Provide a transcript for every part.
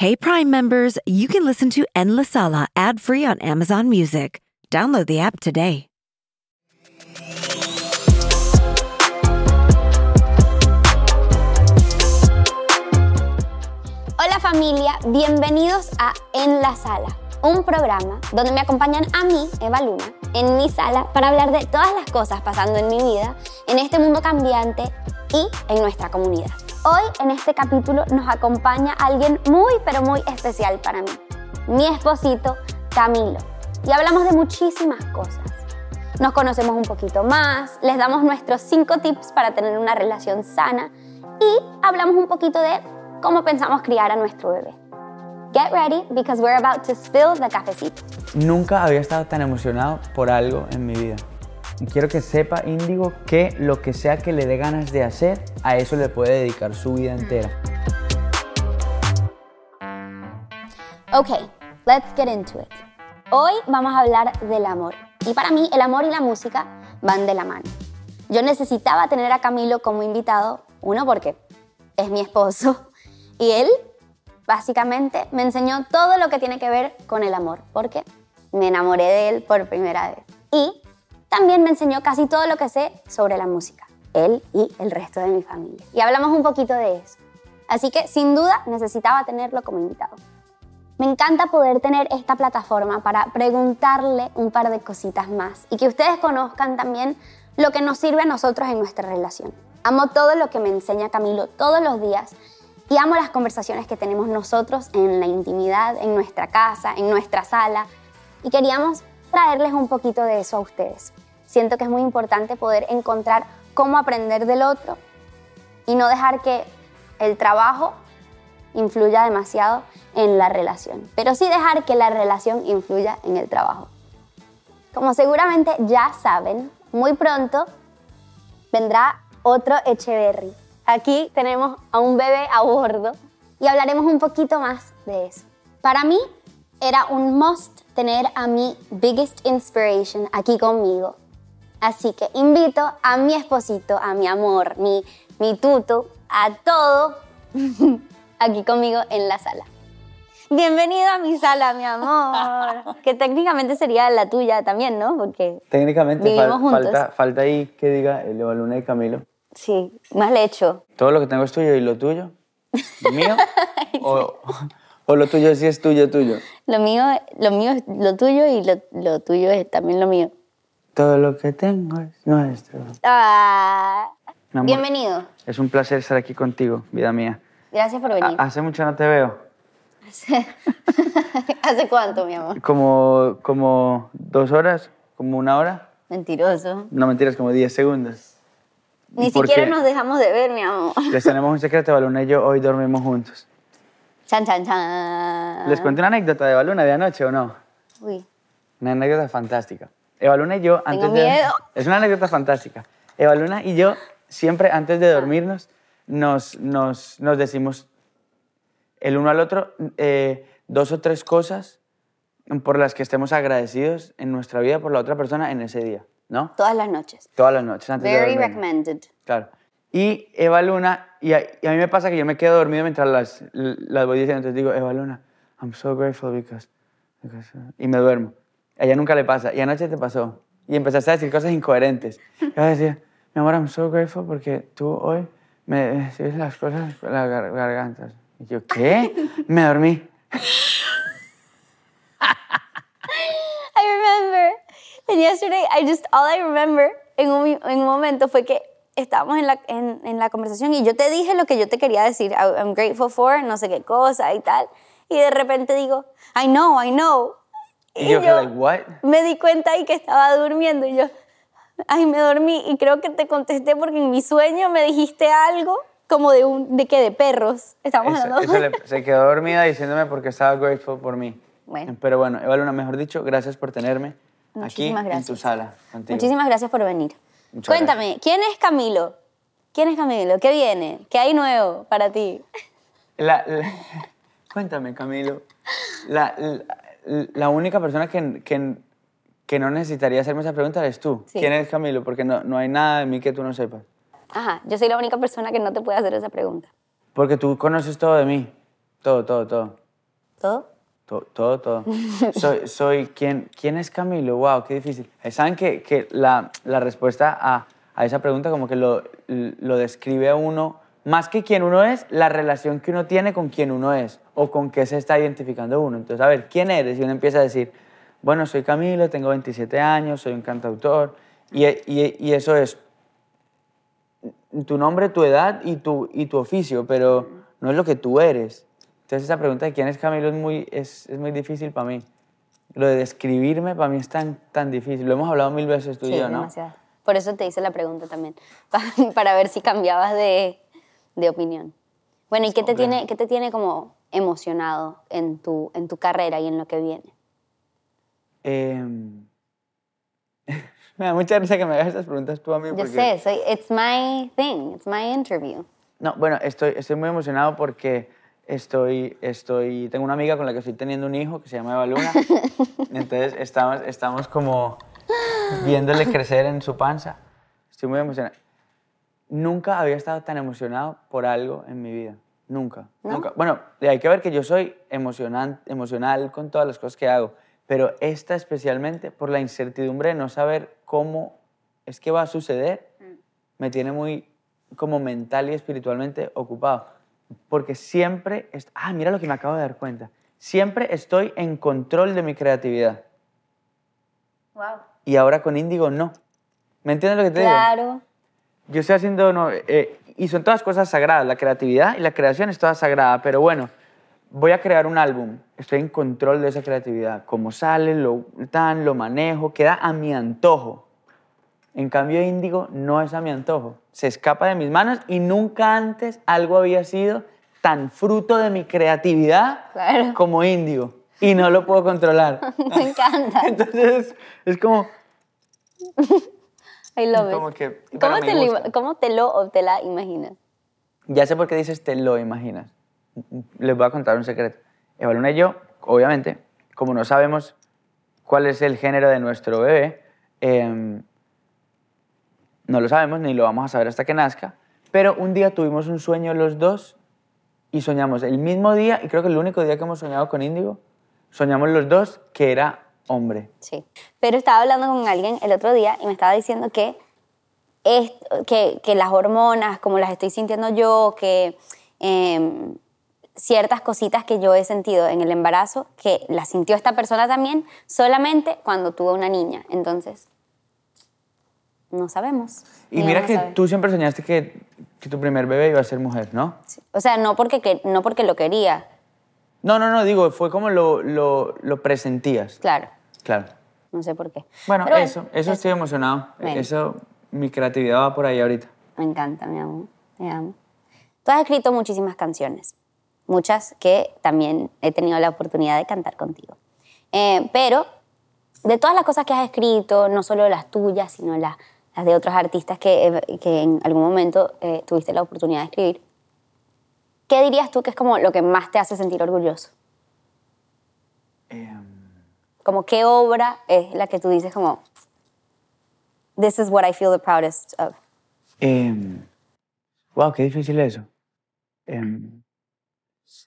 Hey Prime members, you can listen to En La Sala ad-free on Amazon Music. Download the app today. Hola familia, bienvenidos a En la Sala, un programa donde me acompañan a mí, Eva Luna, en mi sala para hablar de todas las cosas pasando en mi vida, en este mundo cambiante y en nuestra comunidad. Hoy en este capítulo nos acompaña alguien muy pero muy especial para mí, mi esposito Camilo. Y hablamos de muchísimas cosas. Nos conocemos un poquito más, les damos nuestros cinco tips para tener una relación sana y hablamos un poquito de cómo pensamos criar a nuestro bebé. Get ready because we're about to spill the cafecito. Nunca había estado tan emocionado por algo en mi vida. Y quiero que sepa, Índigo, que lo que sea que le dé ganas de hacer, a eso le puede dedicar su vida entera. Ok, let's get into it. Hoy vamos a hablar del amor. Y para mí el amor y la música van de la mano. Yo necesitaba tener a Camilo como invitado, uno porque es mi esposo y él básicamente me enseñó todo lo que tiene que ver con el amor, porque me enamoré de él por primera vez. Y también me enseñó casi todo lo que sé sobre la música, él y el resto de mi familia. Y hablamos un poquito de eso. Así que sin duda necesitaba tenerlo como invitado. Me encanta poder tener esta plataforma para preguntarle un par de cositas más y que ustedes conozcan también lo que nos sirve a nosotros en nuestra relación. Amo todo lo que me enseña Camilo todos los días y amo las conversaciones que tenemos nosotros en la intimidad, en nuestra casa, en nuestra sala. Y queríamos traerles un poquito de eso a ustedes. Siento que es muy importante poder encontrar cómo aprender del otro y no dejar que el trabajo influya demasiado en la relación, pero sí dejar que la relación influya en el trabajo. Como seguramente ya saben, muy pronto vendrá otro Echeverry. Aquí tenemos a un bebé a bordo y hablaremos un poquito más de eso. Para mí era un must tener a mi biggest inspiration aquí conmigo. Así que invito a mi esposito, a mi amor, mi, mi tuto, a todo aquí conmigo en la sala. Bienvenido a mi sala, mi amor. Que técnicamente sería la tuya también, ¿no? Porque Técnicamente vivimos fal- juntos. falta, falta ahí que diga el Luna y Camilo. Sí, más le echo. Todo lo que tengo es tuyo y lo tuyo, mío, o, o lo tuyo sí es tuyo, tuyo. Lo mío, lo mío es lo tuyo y lo, lo tuyo es también lo mío. Todo lo que tengo es nuestro. Ah, amor. bienvenido. Es un placer estar aquí contigo, vida mía. Gracias por venir. Ha- Hace mucho no te veo. ¿Hace cuánto, mi amor? Como, como dos horas, como una hora. Mentiroso. No mentiras, como 10 segundos. Ni ¿Por siquiera nos dejamos de ver, mi amor. Les tenemos un secreto, Baluna y yo hoy dormimos juntos. Chan, chan, chan. ¿Les cuento una anécdota de Baluna de anoche o no? Uy, Una anécdota fantástica. Eva Luna y yo, antes de... miedo. Es una anécdota fantástica. Eva Luna y yo, siempre antes de dormirnos, nos, nos, nos decimos el uno al otro eh, dos o tres cosas por las que estemos agradecidos en nuestra vida por la otra persona en ese día, ¿no? todas las noches. Todas las noches antes de Very dormir. recommended. Claro. Y Eva Luna, y a, y a mí me pasa que yo me quedo dormido mientras las, las voy diciendo. Entonces digo, Eva Luna, I'm so grateful because, because, uh", Y me duermo. A ella nunca le pasa. Y anoche te pasó. Y empezaste a decir cosas incoherentes. Y yo decía, mi amor, I'm so grateful porque tú hoy me decís las cosas las gar- gargantas. Y yo, ¿qué? Me dormí. I remember. And yesterday, I just, all I remember en un, en un momento fue que estábamos en la, en, en la conversación y yo te dije lo que yo te quería decir. I'm grateful for, no sé qué cosa y tal. Y de repente digo, I know, I know. Y yo, like, what? me di cuenta ahí que estaba durmiendo y yo, ay, me dormí. Y creo que te contesté porque en mi sueño me dijiste algo como de un, de que de perros. Estamos Eso- hablando. eso le- se quedó dormida diciéndome porque estaba grateful por mí. Bueno. Pero bueno, Eva Luna, mejor dicho, gracias por tenerme aquí Muchísimas en gracias. tu sala contigo. Muchísimas gracias por venir. Muchas Cuéntame, ¿quién es Camilo? ¿Quién es Camilo? ¿Qué viene? ¿Qué hay nuevo para ti? La- la- cuéntame, Camilo. La, la, única persona que, que, que no necesitaría hacerme esa pregunta eres tú. Sí. ¿Quién es Camilo? Porque no, no hay nada de mí que tú no sepas. Ajá, yo soy la única persona que no te puede hacer esa pregunta. Porque tú conoces todo de mí. Todo, todo, todo. ¿Todo? To- Todo, todo. soy, soy ¿quién, ¿Quién es Camilo? Wow, qué difícil. Eh, ¿Saben que, que la, la respuesta a, a esa pregunta como que lo, lo describe a uno, más que quién uno es, la relación que uno tiene con quién uno es o con qué se está identificando uno. Entonces, a ver, ¿quién eres? Y uno empieza a decir, bueno, soy Camilo, tengo 27 años, soy un cantautor. Y, y, y eso es tu nombre, tu edad y tu, y tu oficio, pero no es lo que tú eres. Entonces esa pregunta de quién es Camilo es muy, es, es muy difícil para mí. Lo de describirme para mí es tan, tan difícil. Lo hemos hablado mil veces tú y sí, yo, ¿no? demasiado. Por eso te hice la pregunta también, pa- para ver si cambiabas de, de opinión. Bueno, ¿y qué te, tiene, qué te tiene como emocionado en tu, en tu carrera y en lo que viene? Em, me da mucha risa que me hagas estas preguntas tú a mí. Yo porque- sé, soy, it's my thing, it's my interview. No, bueno, estoy, estoy muy emocionado porque estoy, estoy, tengo una amiga con la que estoy teniendo un hijo que se llama Eva Luna. Entonces estamos, estamos como viéndole crecer en su panza. Estoy muy emocionado. Nunca había estado tan emocionado por algo en mi vida. Nunca, nunca. Bueno, hay que ver que yo soy emocional, emocional con todas las cosas que hago, pero esta especialmente por la incertidumbre de no saber cómo es que va a suceder, me tiene muy como mental y espiritualmente ocupado. Porque siempre, ah, mira lo que me acabo de dar cuenta, siempre estoy en control de mi creatividad. Wow. Y ahora con Índigo no. ¿Me entiendes lo que te digo? Claro. Yo estoy haciendo, no, eh, y son todas cosas sagradas, la creatividad y la creación es toda sagrada, pero bueno, voy a crear un álbum, estoy en control de esa creatividad, cómo sale, lo tan, lo manejo, queda a mi antojo. En cambio, Índigo no es a mi antojo, se escapa de mis manos y nunca antes algo había sido tan fruto de mi creatividad Claro. como Índigo y no lo puedo controlar. Me encanta. Entonces, es como, I love it. como que, ¿Cómo te, lo. ¿Cómo te lo o te la imaginas? Ya sé por qué dices te lo imaginas. Les voy a contar un secreto. Eva Luna y yo, obviamente, como no sabemos cuál es el género de nuestro bebé, em, no lo sabemos ni lo vamos a saber hasta que nazca, pero un día tuvimos un sueño los dos y soñamos el mismo día, y creo que el único día que hemos soñado con Índigo, soñamos los dos que era hombre. Sí. Pero estaba hablando con alguien el otro día y me estaba diciendo que, es, que, que las hormonas, como las estoy sintiendo yo, que em, ciertas cositas que yo he sentido en el embarazo, que las sintió esta persona también, solamente cuando tuvo una niña. Entonces, no sabemos. Y mira que tú siempre soñaste que, que tu primer bebé iba a ser mujer, ¿no? Sí. O sea, no porque, que- no porque lo quería, No, no, no, digo, fue como lo, lo, lo presentías. claro. Claro. No sé por qué. Bueno, Pero eso, eso estoy emocionado. Bueno. Eso, mi creatividad va por ahí ahorita. Me encanta, mi amor. Te amo. Tú has escrito muchísimas canciones, muchas que también he tenido la oportunidad de cantar contigo. Eh, pero de todas las cosas que has escrito, no solo las tuyas, sino las, las de otros artistas que, que en algún momento eh, tuviste la oportunidad de escribir, ¿qué dirías tú que es como lo que más te hace sentir orgulloso? Como qué obra es la que tú dices como, this is what I feel the proudest of. em, wow, qué difícil eso. Em,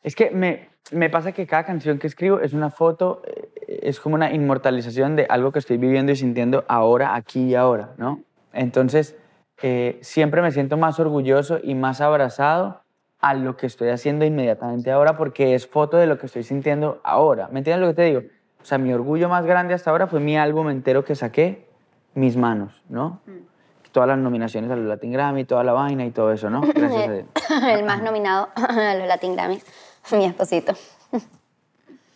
es que me, me pasa que cada canción que escribo es una foto, eh, es como una inmortalización de algo que estoy viviendo y sintiendo ahora, aquí y ahora, ¿no? Entonces, eh, siempre me siento más orgulloso y más abrazado a lo que estoy haciendo inmediatamente ahora porque es foto de lo que estoy sintiendo ahora. ¿Me entiendes lo que te digo? O sea, mi orgullo más grande hasta ahora fue mi álbum entero que saqué, Mis Manos, ¿no? Todas las nominaciones a los Latin Grammy, toda la vaina y todo eso, ¿no? Gracias a Dios. el más nominado a los Latin Grammys, mi esposito.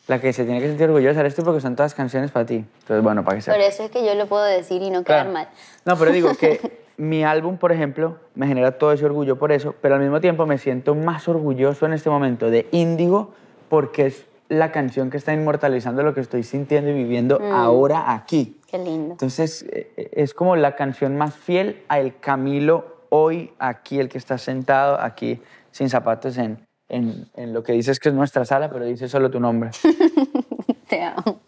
La que se tiene que sentir orgullosa eres tú porque son todas canciones para ti. Entonces, bueno, para que Por sepas. eso es que yo lo puedo decir y no quedar Claro. mal. No, pero digo que mi álbum, por ejemplo, me genera todo ese orgullo por eso, pero al mismo tiempo me siento más orgulloso en este momento de Índigo porque es la canción que está inmortalizando lo que estoy sintiendo y viviendo ahora aquí. Qué lindo. Entonces, eh, es como la canción más fiel al Camilo hoy, aquí, el que está sentado aquí, sin zapatos, en, en, en lo que dices que es nuestra sala, pero dice solo tu nombre. Te amo.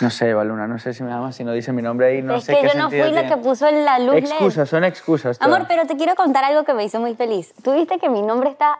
No sé, Baluna, no sé si me amas, si no dice mi nombre ahí, no es sé que qué yo no fui la tiene. que puso la luz LED. Excusas, son excusas. Amor, pero te quiero contar algo que me hizo muy feliz. Tú viste que mi nombre está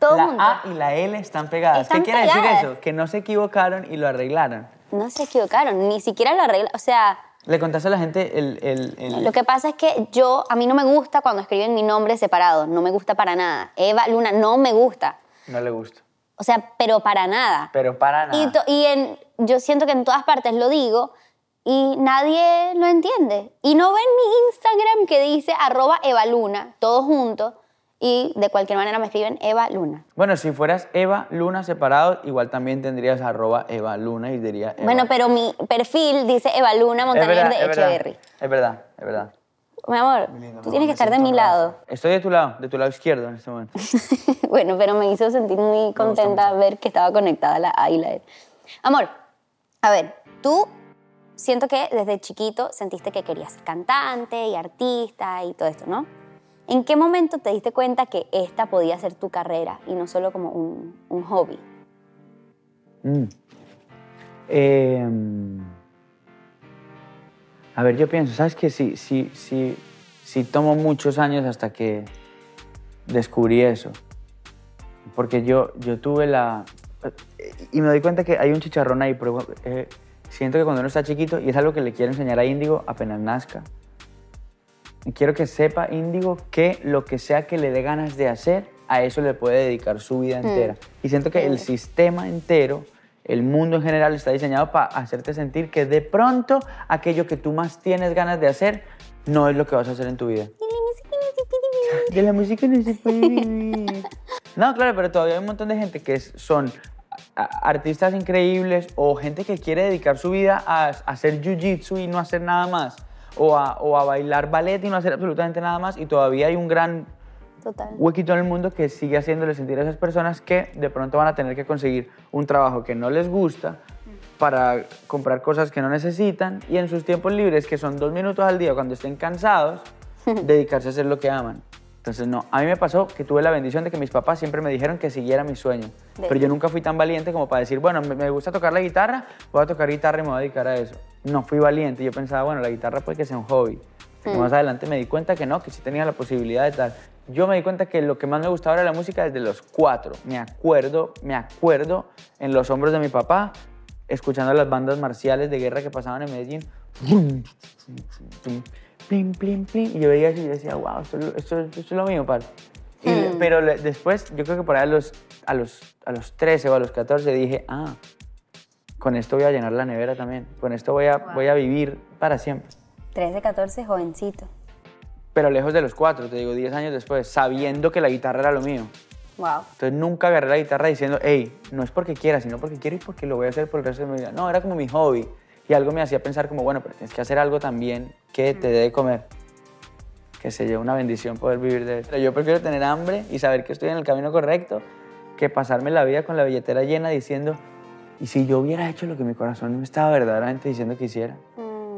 Todo la junto. A y la L están pegadas. Están ¿Qué quiere pegadas. decir eso? Que no se equivocaron y lo arreglaron. No se equivocaron, ni siquiera lo arreglaron. O sea, Le contaste a la gente el... el, el- lo que pasa es que yo, a mí no me gusta cuando escriben mi nombre separado. No me gusta para nada. Eva Luna no me gusta. No le gusta. O sea, pero para nada. Pero para nada. Y, to- y en, yo siento que en todas partes lo digo y nadie lo entiende. Y no ven mi Instagram que dice arroba Eva Luna, todo junto, y de cualquier manera me escriben Eva Luna. Bueno, si fueras Eva Luna separado, igual también tendrías arroba Eva Luna y diría Eva. Bueno, pero mi perfil dice Eva Luna verdad, de Echeverry. es verdad, es verdad. Mi amor, tú tienes que estar de mi lado. Estoy de tu lado, de tu lado izquierdo en este momento. bueno, pero me hizo sentir muy contenta ver que estaba conectada la A y la E. Amor, a ver, tú siento que desde chiquito sentiste que querías ser cantante y artista y todo esto, ¿no? ¿En qué momento te diste cuenta que esta podía ser tu carrera y no solo como un, hobby? Mm. Eh, a ver, yo pienso, ¿sabes qué? Sí, sí, sí, sí tomó muchos años hasta que descubrí eso. Porque yo, yo tuve la... Y me doy cuenta que hay un chicharrón ahí, pero eh, siento que cuando uno está chiquito, y es algo que le quiero enseñar a Índigo apenas nazca, quiero que sepa Índigo que lo que sea que le dé ganas de hacer, a eso le puede dedicar su vida entera. Y siento que el sistema entero, el mundo en general está diseñado para hacerte sentir que de pronto aquello que tú más tienes ganas de hacer no es lo que vas a hacer en tu vida. De la música no se puede vivir. No, claro, pero todavía hay un montón de gente que son artistas increíbles o gente que quiere dedicar su vida a hacer jiu-jitsu y no hacer nada más. O a, o a bailar ballet y no hacer absolutamente nada más. Y todavía hay un gran Total. huequito en el mundo que sigue haciéndole sentir a esas personas que de pronto van a tener que conseguir un trabajo que no les gusta para comprar cosas que no necesitan y en sus tiempos libres, que son dos minutos al día cuando estén cansados, dedicarse a hacer lo que aman. Entonces, no, a mí me pasó que tuve la bendición de que mis papás siempre me dijeron que siguiera mi sueño, De- pero yo nunca fui tan valiente como para decir, bueno, me, gusta tocar la guitarra, voy a tocar guitarra y me voy a dedicar a eso. No fui valiente, yo pensaba, bueno, la guitarra puede que sea un hobby. Que Más adelante me di cuenta que no, que sí tenía la posibilidad de tal. Yo me di cuenta que lo que más me gustaba era la música desde los cuatro. Me acuerdo, me acuerdo en los hombros de mi papá, escuchando las bandas marciales de guerra que pasaban en Medellín. Plim, plim, plim. Y yo veía eso y yo decía, wow, esto, esto, esto es lo mío, padre. Y- Pero le- después, yo creo que por ahí a los, a, los, a los 13 o a los 14 dije, ah, con esto voy a llenar la nevera también. Con esto voy a, voy a vivir para siempre. 13, 14, jovencito. Pero lejos de los cuatro, te digo, 10 años después, sabiendo que la guitarra era lo mío. Wow. Entonces nunca agarré la guitarra diciendo, hey, no es porque quiera, sino porque quiero y porque lo voy a hacer por el resto de mi vida. No, era como mi hobby. Y algo me hacía pensar como, bueno, pero tienes que hacer algo también que te dé de comer. Que se yo, una bendición poder vivir de eso. Yo prefiero tener hambre y saber que estoy en el camino correcto que pasarme la vida con la billetera llena diciendo, ¿y si yo hubiera hecho lo que mi corazón me estaba verdaderamente diciendo que hiciera?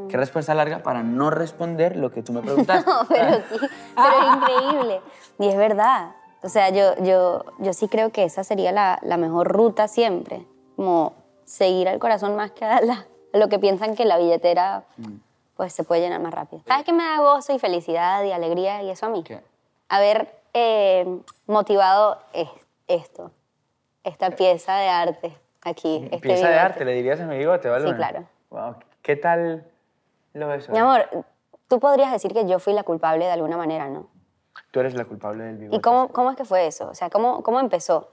Qué respuesta larga para no responder lo que tú me preguntaste. No, pero sí, pero es increíble. Y es verdad. O sea, yo, yo, yo sí creo que esa sería la, la mejor ruta siempre. Como seguir al corazón más que a, la- lo que piensan que la billetera pues se puede llenar más rápido. ¿Sabes qué me da gozo y felicidad y alegría y eso a mí? ¿Qué? Haber eh, motivado es- esto, esta pieza de arte aquí. este Pieza de bigote. arte, le dirías a mi bigote, ¿vale? Sí, claro. Wow. ¿Qué tal lo ves? Mi amor, tú podrías decir que yo fui la culpable de alguna manera, ¿no? Tú eres la culpable del bigote. ¿Y cómo, cómo es que fue eso? O sea, ¿cómo, cómo empezó?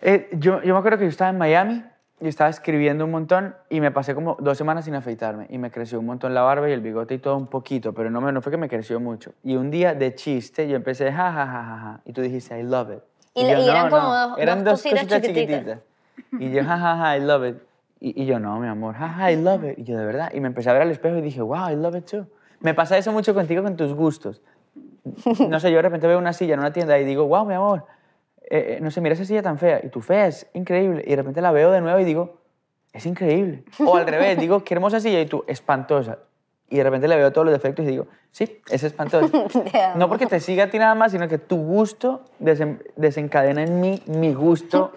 Eh, yo, yo me acuerdo que yo estaba en Miami y estaba escribiendo un montón y me pasé como dos semanas sin afeitarme y me creció un montón la barba y el bigote y todo un poquito, pero no, me, no fue que me creció mucho. Y un día de chiste yo empecé ja, ja, ja, ja, ja, y tú dijiste I love it. Y le- y eran como dos- eran dos dos cositas cositas chiquititas. chiquititas. Y yo ja, ja, ja, I love it. Y, y yo no, mi amor, ja, ja, I love it. Y yo de verdad, y me empecé a ver al espejo y dije, wow, I love it too. Me pasa eso mucho contigo con tus gustos. No sé, yo de repente veo una silla en una tienda y digo, wow, mi amor, eh, eh, no sé, mira esa silla tan fea. Y tu fea es increíble. Y de repente la veo de nuevo y digo, es increíble. O al revés, digo, qué hermosa silla. Y tú, espantosa. Y de repente le veo todos los defectos y digo, sí, es espantosa. No porque te siga a ti nada más, sino que tu gusto desen- desencadena en mí mi gusto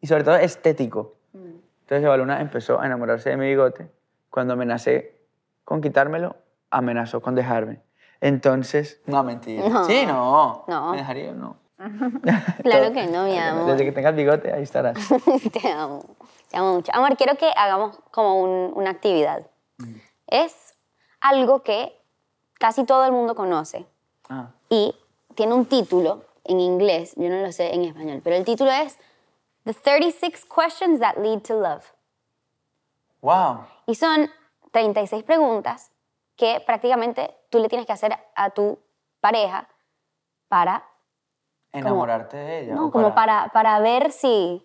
y sobre todo estético. Entonces Evaluna empezó a enamorarse de mi bigote. Cuando amenacé con quitármelo, amenazó con dejarme. Entonces, no, mentira. No. Sí, no. No. ¿Me dejaría? No. Claro que no, mi amor. Desde que tengas bigote, ahí estarás. te amo. Te amo mucho. Amor, quiero que hagamos como un- una actividad. Es algo que casi todo el mundo conoce Ah. y tiene un título en inglés, yo no lo sé en español, pero el título es The 36 Questions That Lead to Love. Wow. Y son 36 preguntas que prácticamente tú le tienes que hacer a tu pareja para, Enamorarte de ella. no, como para, para ver si,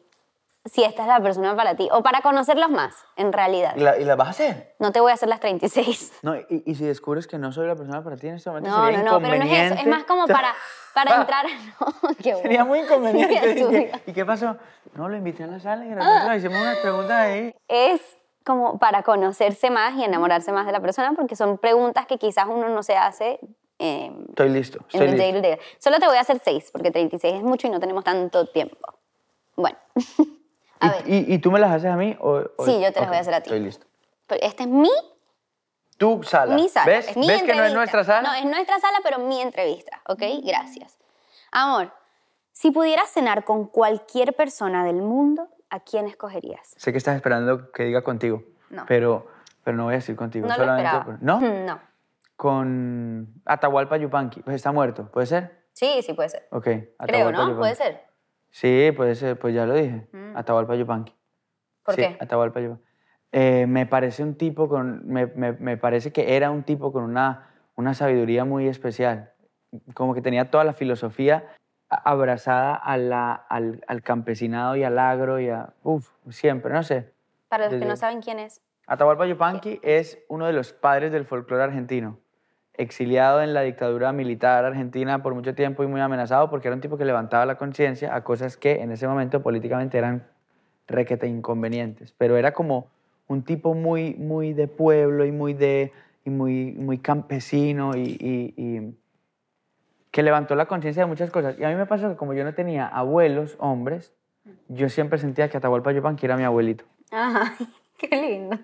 si esta es la persona para ti o para conocerlos más, en realidad. ¿Y la, y la vas a hacer? No te voy a hacer las 36. No, y, y si descubres que no soy la persona para ti en este momento, No, sería no, no, pero no es eso. Es inconveniente. más como para, para entrar. No, qué Sería muy inconveniente. ¿Y qué. ¿Y qué pasó? No, lo invité a la sala y le hicimos unas preguntas ahí. Es como para conocerse más y enamorarse más de la persona porque son preguntas que quizás uno no se hace eh, Estoy listo, estoy listo. day. Solo te voy a hacer seis porque 36 es mucho y no tenemos tanto tiempo. Bueno, a ver, ¿Y, y, y tú me las haces a mí? O, o- Sí, yo te las voy a hacer a ti. Estoy listo. pero esta es mi, Tu sala. mi sala. ¿Ves? es mi ¿Ves que no es nuestra sala? No, es nuestra sala, pero mi entrevista, ¿ok? Gracias. Amor, si pudieras cenar con cualquier persona del mundo, ¿a quién escogerías? Sé que estás esperando que diga contigo. No. Pero, pero no voy a decir contigo. No lo esperaba. por- ¿No? No. Con Atahualpa Yupanqui. Pues está muerto. ¿Puede ser? Sí, sí puede ser. Ok. Creo, Atahualpa ¿no? Yupanqui. Puede ser. Sí, puede ser. Pues ya lo dije. Atahualpa Yupanqui. ¿Por sí, qué? Atahualpa Yupanqui. Eh, me parece un tipo con... Me, me- me parece que era un tipo con una, una sabiduría muy especial. Como que tenía toda la filosofía abrazada a la- al, al campesinado y al agro y a... Uf, siempre, no sé. Para los que no saben quién es. Atahualpa Yupanqui es uno de los padres del folclore argentino, exiliado en la dictadura militar argentina por mucho tiempo y muy amenazado porque era un tipo que levantaba la conciencia a cosas que en ese momento políticamente eran requete inconvenientes, pero era como un tipo muy, muy de pueblo y muy, de, y muy, muy campesino y, y- y que levantó la conciencia de muchas cosas. Y a mí me pasó que como yo no tenía abuelos hombres, yo siempre sentía que Atahualpa Yupanqui era mi abuelito. Ay, qué lindo.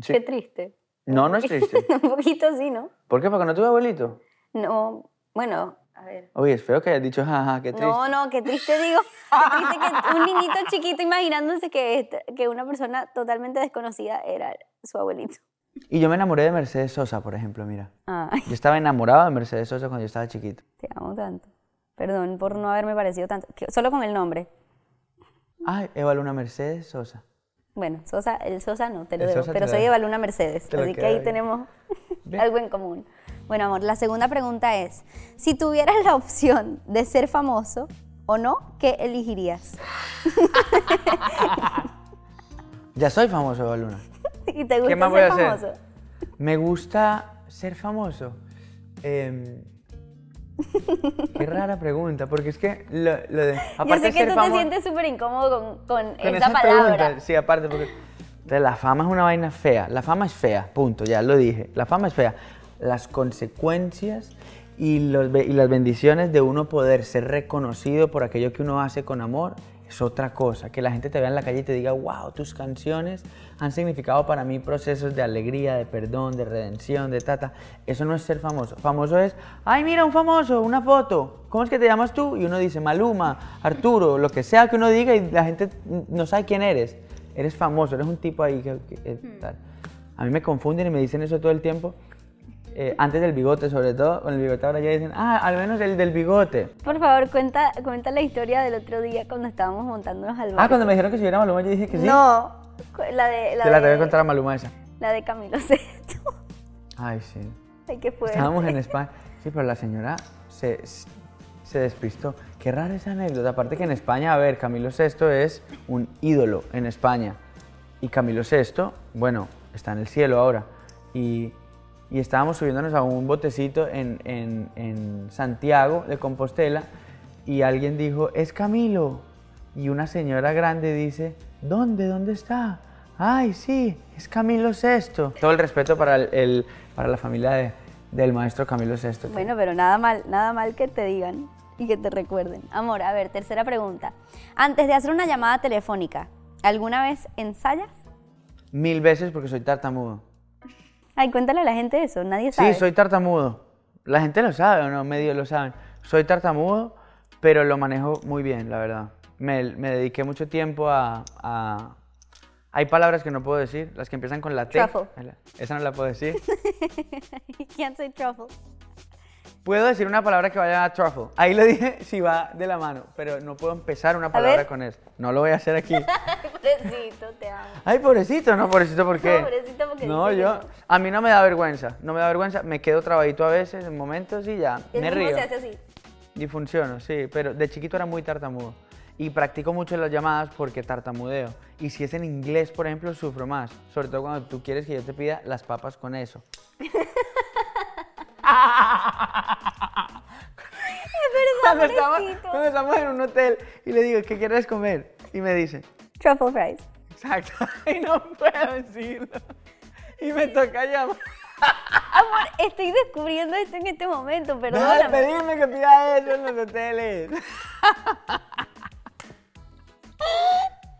Sí. Qué triste. No, no es triste. Un poquito sí, ¿no? ¿Por qué? Porque no tuve abuelito. No, bueno, a ver. Oye, es feo que hayas dicho, jaja, qué triste. No, no, qué triste digo. Qué triste que un niñito chiquito imaginándose que, esta- que una persona totalmente desconocida era su abuelito. Y yo me enamoré de Mercedes Sosa, por ejemplo, mira. Ay, Yo estaba enamorado de Mercedes Sosa cuando yo estaba chiquito. te amo tanto. Perdón por no haberme parecido tanto. Solo con el nombre. Ay, Eva Luna Mercedes Sosa. Bueno, Sosa, el Sosa no, te lo El debo. Sosa pero soy debo. Evaluna Mercedes. Así que ahí bien. tenemos Bien. algo en común. Bueno, amor, la segunda pregunta es: si tuvieras la opción de ser famoso o no, ¿qué elegirías? Ya soy famoso, Eva Luna. ¿Y te gusta ¿Qué más ser voy a hacer? famoso? Me gusta ser famoso. Em, qué rara pregunta, porque es que lo, lo de... Yo aparte sé de que tú te sientes súper incómodo con, con con esa palabra. preguntas, Sí, aparte, porque la fama es una vaina fea. La fama es fea, punto, ya lo dije. La fama es fea. Las consecuencias y, los y las bendiciones de uno poder ser reconocido por aquello que uno hace con amor es otra cosa. Que la gente te vea en la calle y te diga, wow, tus canciones han significado para mí procesos de alegría, de perdón, de redención, de tata. Eso no es ser famoso. Famoso es, ay, mira, un famoso, una foto. ¿Cómo es que te llamas tú? Y uno dice, Maluma, Arturo, lo que sea que uno diga y la gente no sabe quién eres. Eres famoso, eres un tipo ahí que, que- eh, tal. A mí me confunden y me dicen eso todo el tiempo. Eh, antes del bigote, sobre todo, con el bigote ahora ya dicen, ah, al menos el del bigote. Por favor, cuenta, cuenta la historia del otro día cuando estábamos montándonos al barco. Ah, cuando me dijeron que si hubiera Maluma, yo dije que sí. No, la de, la Te la de, tengo que contar a Maluma esa. la de Camilo Sesto. Ay, sí. Ay, qué fuerte. Estábamos en España. Sí, pero la señora se, se despistó. Qué rara esa anécdota. Aparte que en España, a ver, Camilo VI es un ídolo en España. Y Camilo VI, bueno, está en el cielo ahora. Y, y estábamos subiéndonos a un botecito en, en- en Santiago de Compostela y alguien dijo, es Camilo. Y una señora grande dice, ¿dónde? ¿Dónde está? Ay, sí, es Camilo VI. Todo el respeto para, el- el- para la familia de- del maestro Camilo VI. Bueno, pero nada mal, nada mal que te digan y que te recuerden. Amor, a ver, tercera pregunta. Antes de hacer una llamada telefónica, ¿alguna vez ensayas? Mil veces porque soy tartamudo. Ay, cuéntale a la gente eso, nadie sabe. Sí, soy tartamudo. La gente lo sabe o no, medio lo saben. Soy tartamudo pero lo manejo muy bien, la verdad. Me, me dediqué mucho tiempo a, a- Hay palabras que no puedo decir, las que empiezan con la T. Truffle. Esa no la puedo decir. Can't say truffle. Puedo decir una palabra que vaya a truffle. Ahí lo dije si va de la mano, pero no puedo empezar una palabra con eso. No lo voy a hacer aquí. Pobrecito, te amo. Ay, pobrecito, no, pobrecito, ¿por qué? No, pobrecito, porque No, yo, a mí no me da vergüenza, no me da vergüenza, me quedo trabadito a veces, en momentos y ya, El me mismo río. se hace así. Y funciono, sí, pero de chiquito era muy tartamudo. Y practico mucho las llamadas porque tartamudeo. Y si es en inglés, por ejemplo, sufro más. Sobre todo cuando tú quieres que yo te pida las papas con eso. cuando, estamos, cuando estamos en un hotel y le digo, ¿qué quieres comer? Y me dice, Truffle fries. exacto, y no puedo decirlo. Y me toca llamar. Amor, estoy descubriendo esto en este momento, perdóname. pedirme que pida eso en los hoteles.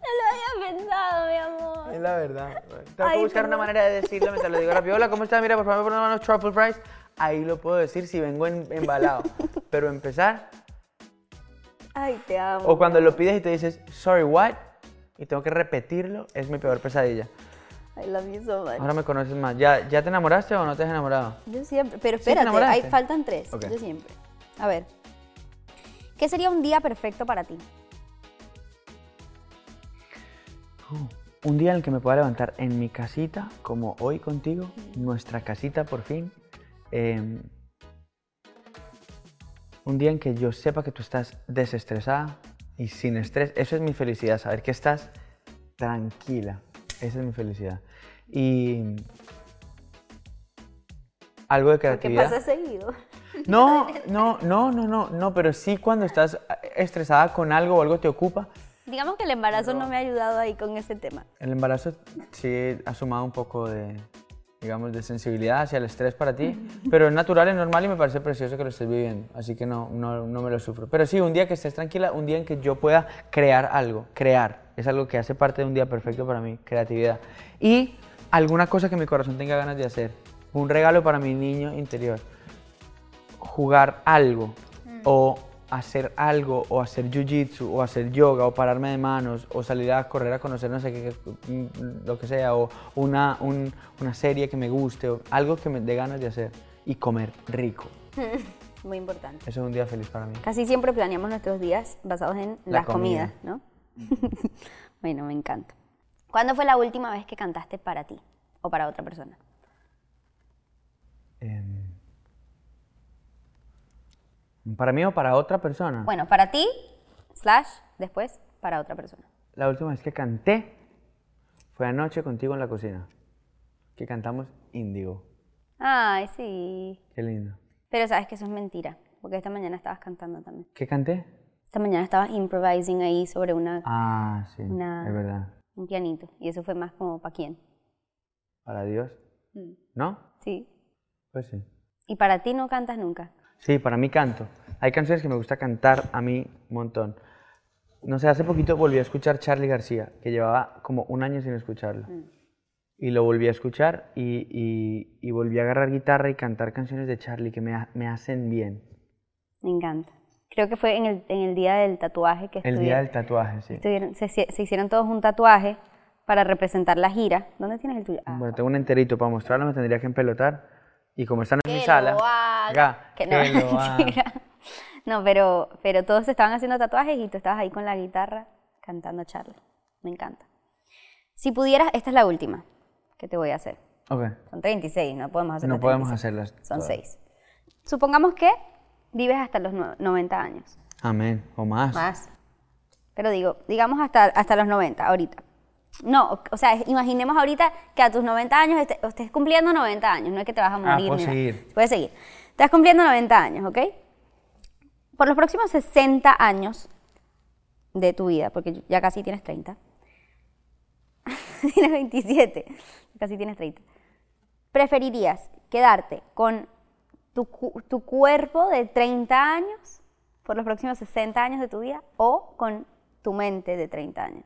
No lo había pensado, mi amor. Es la verdad. Tengo que Ay, buscar una manera de decirlo mientras lo digo rápido. Hola, ¿cómo estás? Mira, por favor, ponme unos truffle fries. Ahí lo puedo decir si vengo en- embalado. Pero empezar, Ay, te amo. o cuando lo pides y te dices, sorry, what? Y tengo que repetirlo, es mi peor pesadilla. I love you so much. Ahora me conoces más. ¿Ya, ¿Ya te enamoraste o no te has enamorado? Yo siempre, pero ¿Sí te espérate, enamoraste? hay, faltan tres. Yo siempre. A ver. ¿Qué sería un día perfecto para ti? Un día en el que me pueda levantar en mi casita, como hoy contigo, nuestra casita por fin. Eh, un día en que yo sepa que tú estás desestresada y sin estrés. Eso es mi felicidad, saber que estás tranquila. Esa es mi felicidad. Y algo de creatividad. pasa seguido. No, no, no, no, no, no, pero sí cuando estás estresada con algo o algo te ocupa, Digamos que el embarazo no me ha ayudado ahí con ese tema. El embarazo sí ha sumado un poco de, digamos, de sensibilidad hacia el estrés para ti, pero es natural, es normal y me parece precioso que lo estés viviendo, así que no, no, no me lo sufro. Pero sí, un día que estés tranquila, un día en que yo pueda crear algo, crear, es algo que hace parte de un día perfecto para mí, creatividad. Y alguna cosa que mi corazón tenga ganas de hacer, un regalo para mi niño interior, jugar algo o hacer algo o hacer jiu-jitsu o hacer yoga o pararme de manos o salir a correr a conocer no sé qué, mm, lo que sea o una, un- una serie que me guste o algo que me dé ganas de hacer y comer rico. Muy importante. Eso es un día feliz para mí. Casi siempre planeamos nuestros días basados en La las comida. comidas, ¿no? bueno, me encanta. ¿Cuándo fue la última vez que cantaste para ti o para otra persona? Em, ¿Para mí o para otra persona? Bueno, para ti, slash, después, para otra persona. La última vez que canté fue anoche contigo en la cocina, que cantamos Índigo. Ay, sí. Qué lindo. Pero sabes que eso es mentira, porque esta mañana estabas cantando también. ¿Qué canté? Esta mañana estabas improvising ahí sobre una, Ah, sí, Una- es verdad. un pianito. Y eso fue más como para quién. Para Dios. Mm. ¿No? Sí. Pues sí. Y para ti no cantas nunca. Sí, para mí canto. Hay canciones que me gusta cantar a mí un montón. No sé, hace poquito volví a escuchar Charlie García, que llevaba como un año sin escucharlo. Y lo volví a escuchar y, y- y volví a agarrar guitarra y cantar canciones de Charlie que me, ha- me hacen bien. Me encanta. Creo que fue en el, en el día del tatuaje que El día del tatuaje, sí. se, se hicieron todos un tatuaje para representar la gira. ¿Dónde tienes el tuyo? Ah, Bueno, tengo un enterito para mostrarlo, me tendría que empelotar. Y como están en mi que sala... lo haga. ga, Que que no, mentira. No, pero, pero todos estaban haciendo tatuajes y tú estabas ahí con la guitarra cantando Charlie. Me encanta. Si pudieras, esta es la última que te voy a hacer. Ok, Son 36, no podemos hacer no podemos 36. hacerlas. Son todas. 6. Supongamos que vives hasta los nue- 90 años. Amén, o más. Más. Pero digo, digamos hasta, hasta los 90, ahorita. No, o- sea, imaginemos ahorita que a tus 90 años estés, estés cumpliendo 90 años, no es que te vas a morir. Ah, puedo seguir. Puedes seguir. Estás cumpliendo 90 años, ¿ok? Por los próximos 60 años de tu vida, porque ya casi tienes 30. tienes 27, casi tienes 30. ¿Preferirías quedarte con tu, tu cuerpo de 30 años por los próximos 60 años de tu vida o con tu mente de 30 años?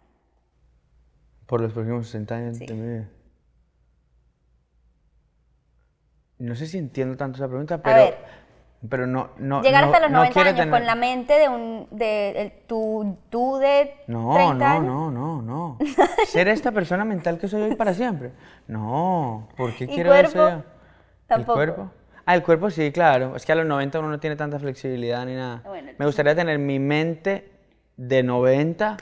Por los próximos 60 años Sí. de mi vida. No sé si entiendo tanto esa pregunta, pero ver. Pero no, no. Llegar no- hasta los no 90 quiero años tener- con la mente de un de el- tu, tú de No, 30 no, años. no, no, no. Ser esta persona mental que soy hoy para siempre. No, ¿por qué ¿Y quiero eso cuerpo? yo? Tampoco. ¿El cuerpo? Ah, el cuerpo sí, claro. Es que a los 90 uno no tiene tanta flexibilidad ni nada. Bueno, Me gustaría tener mi mente de 90,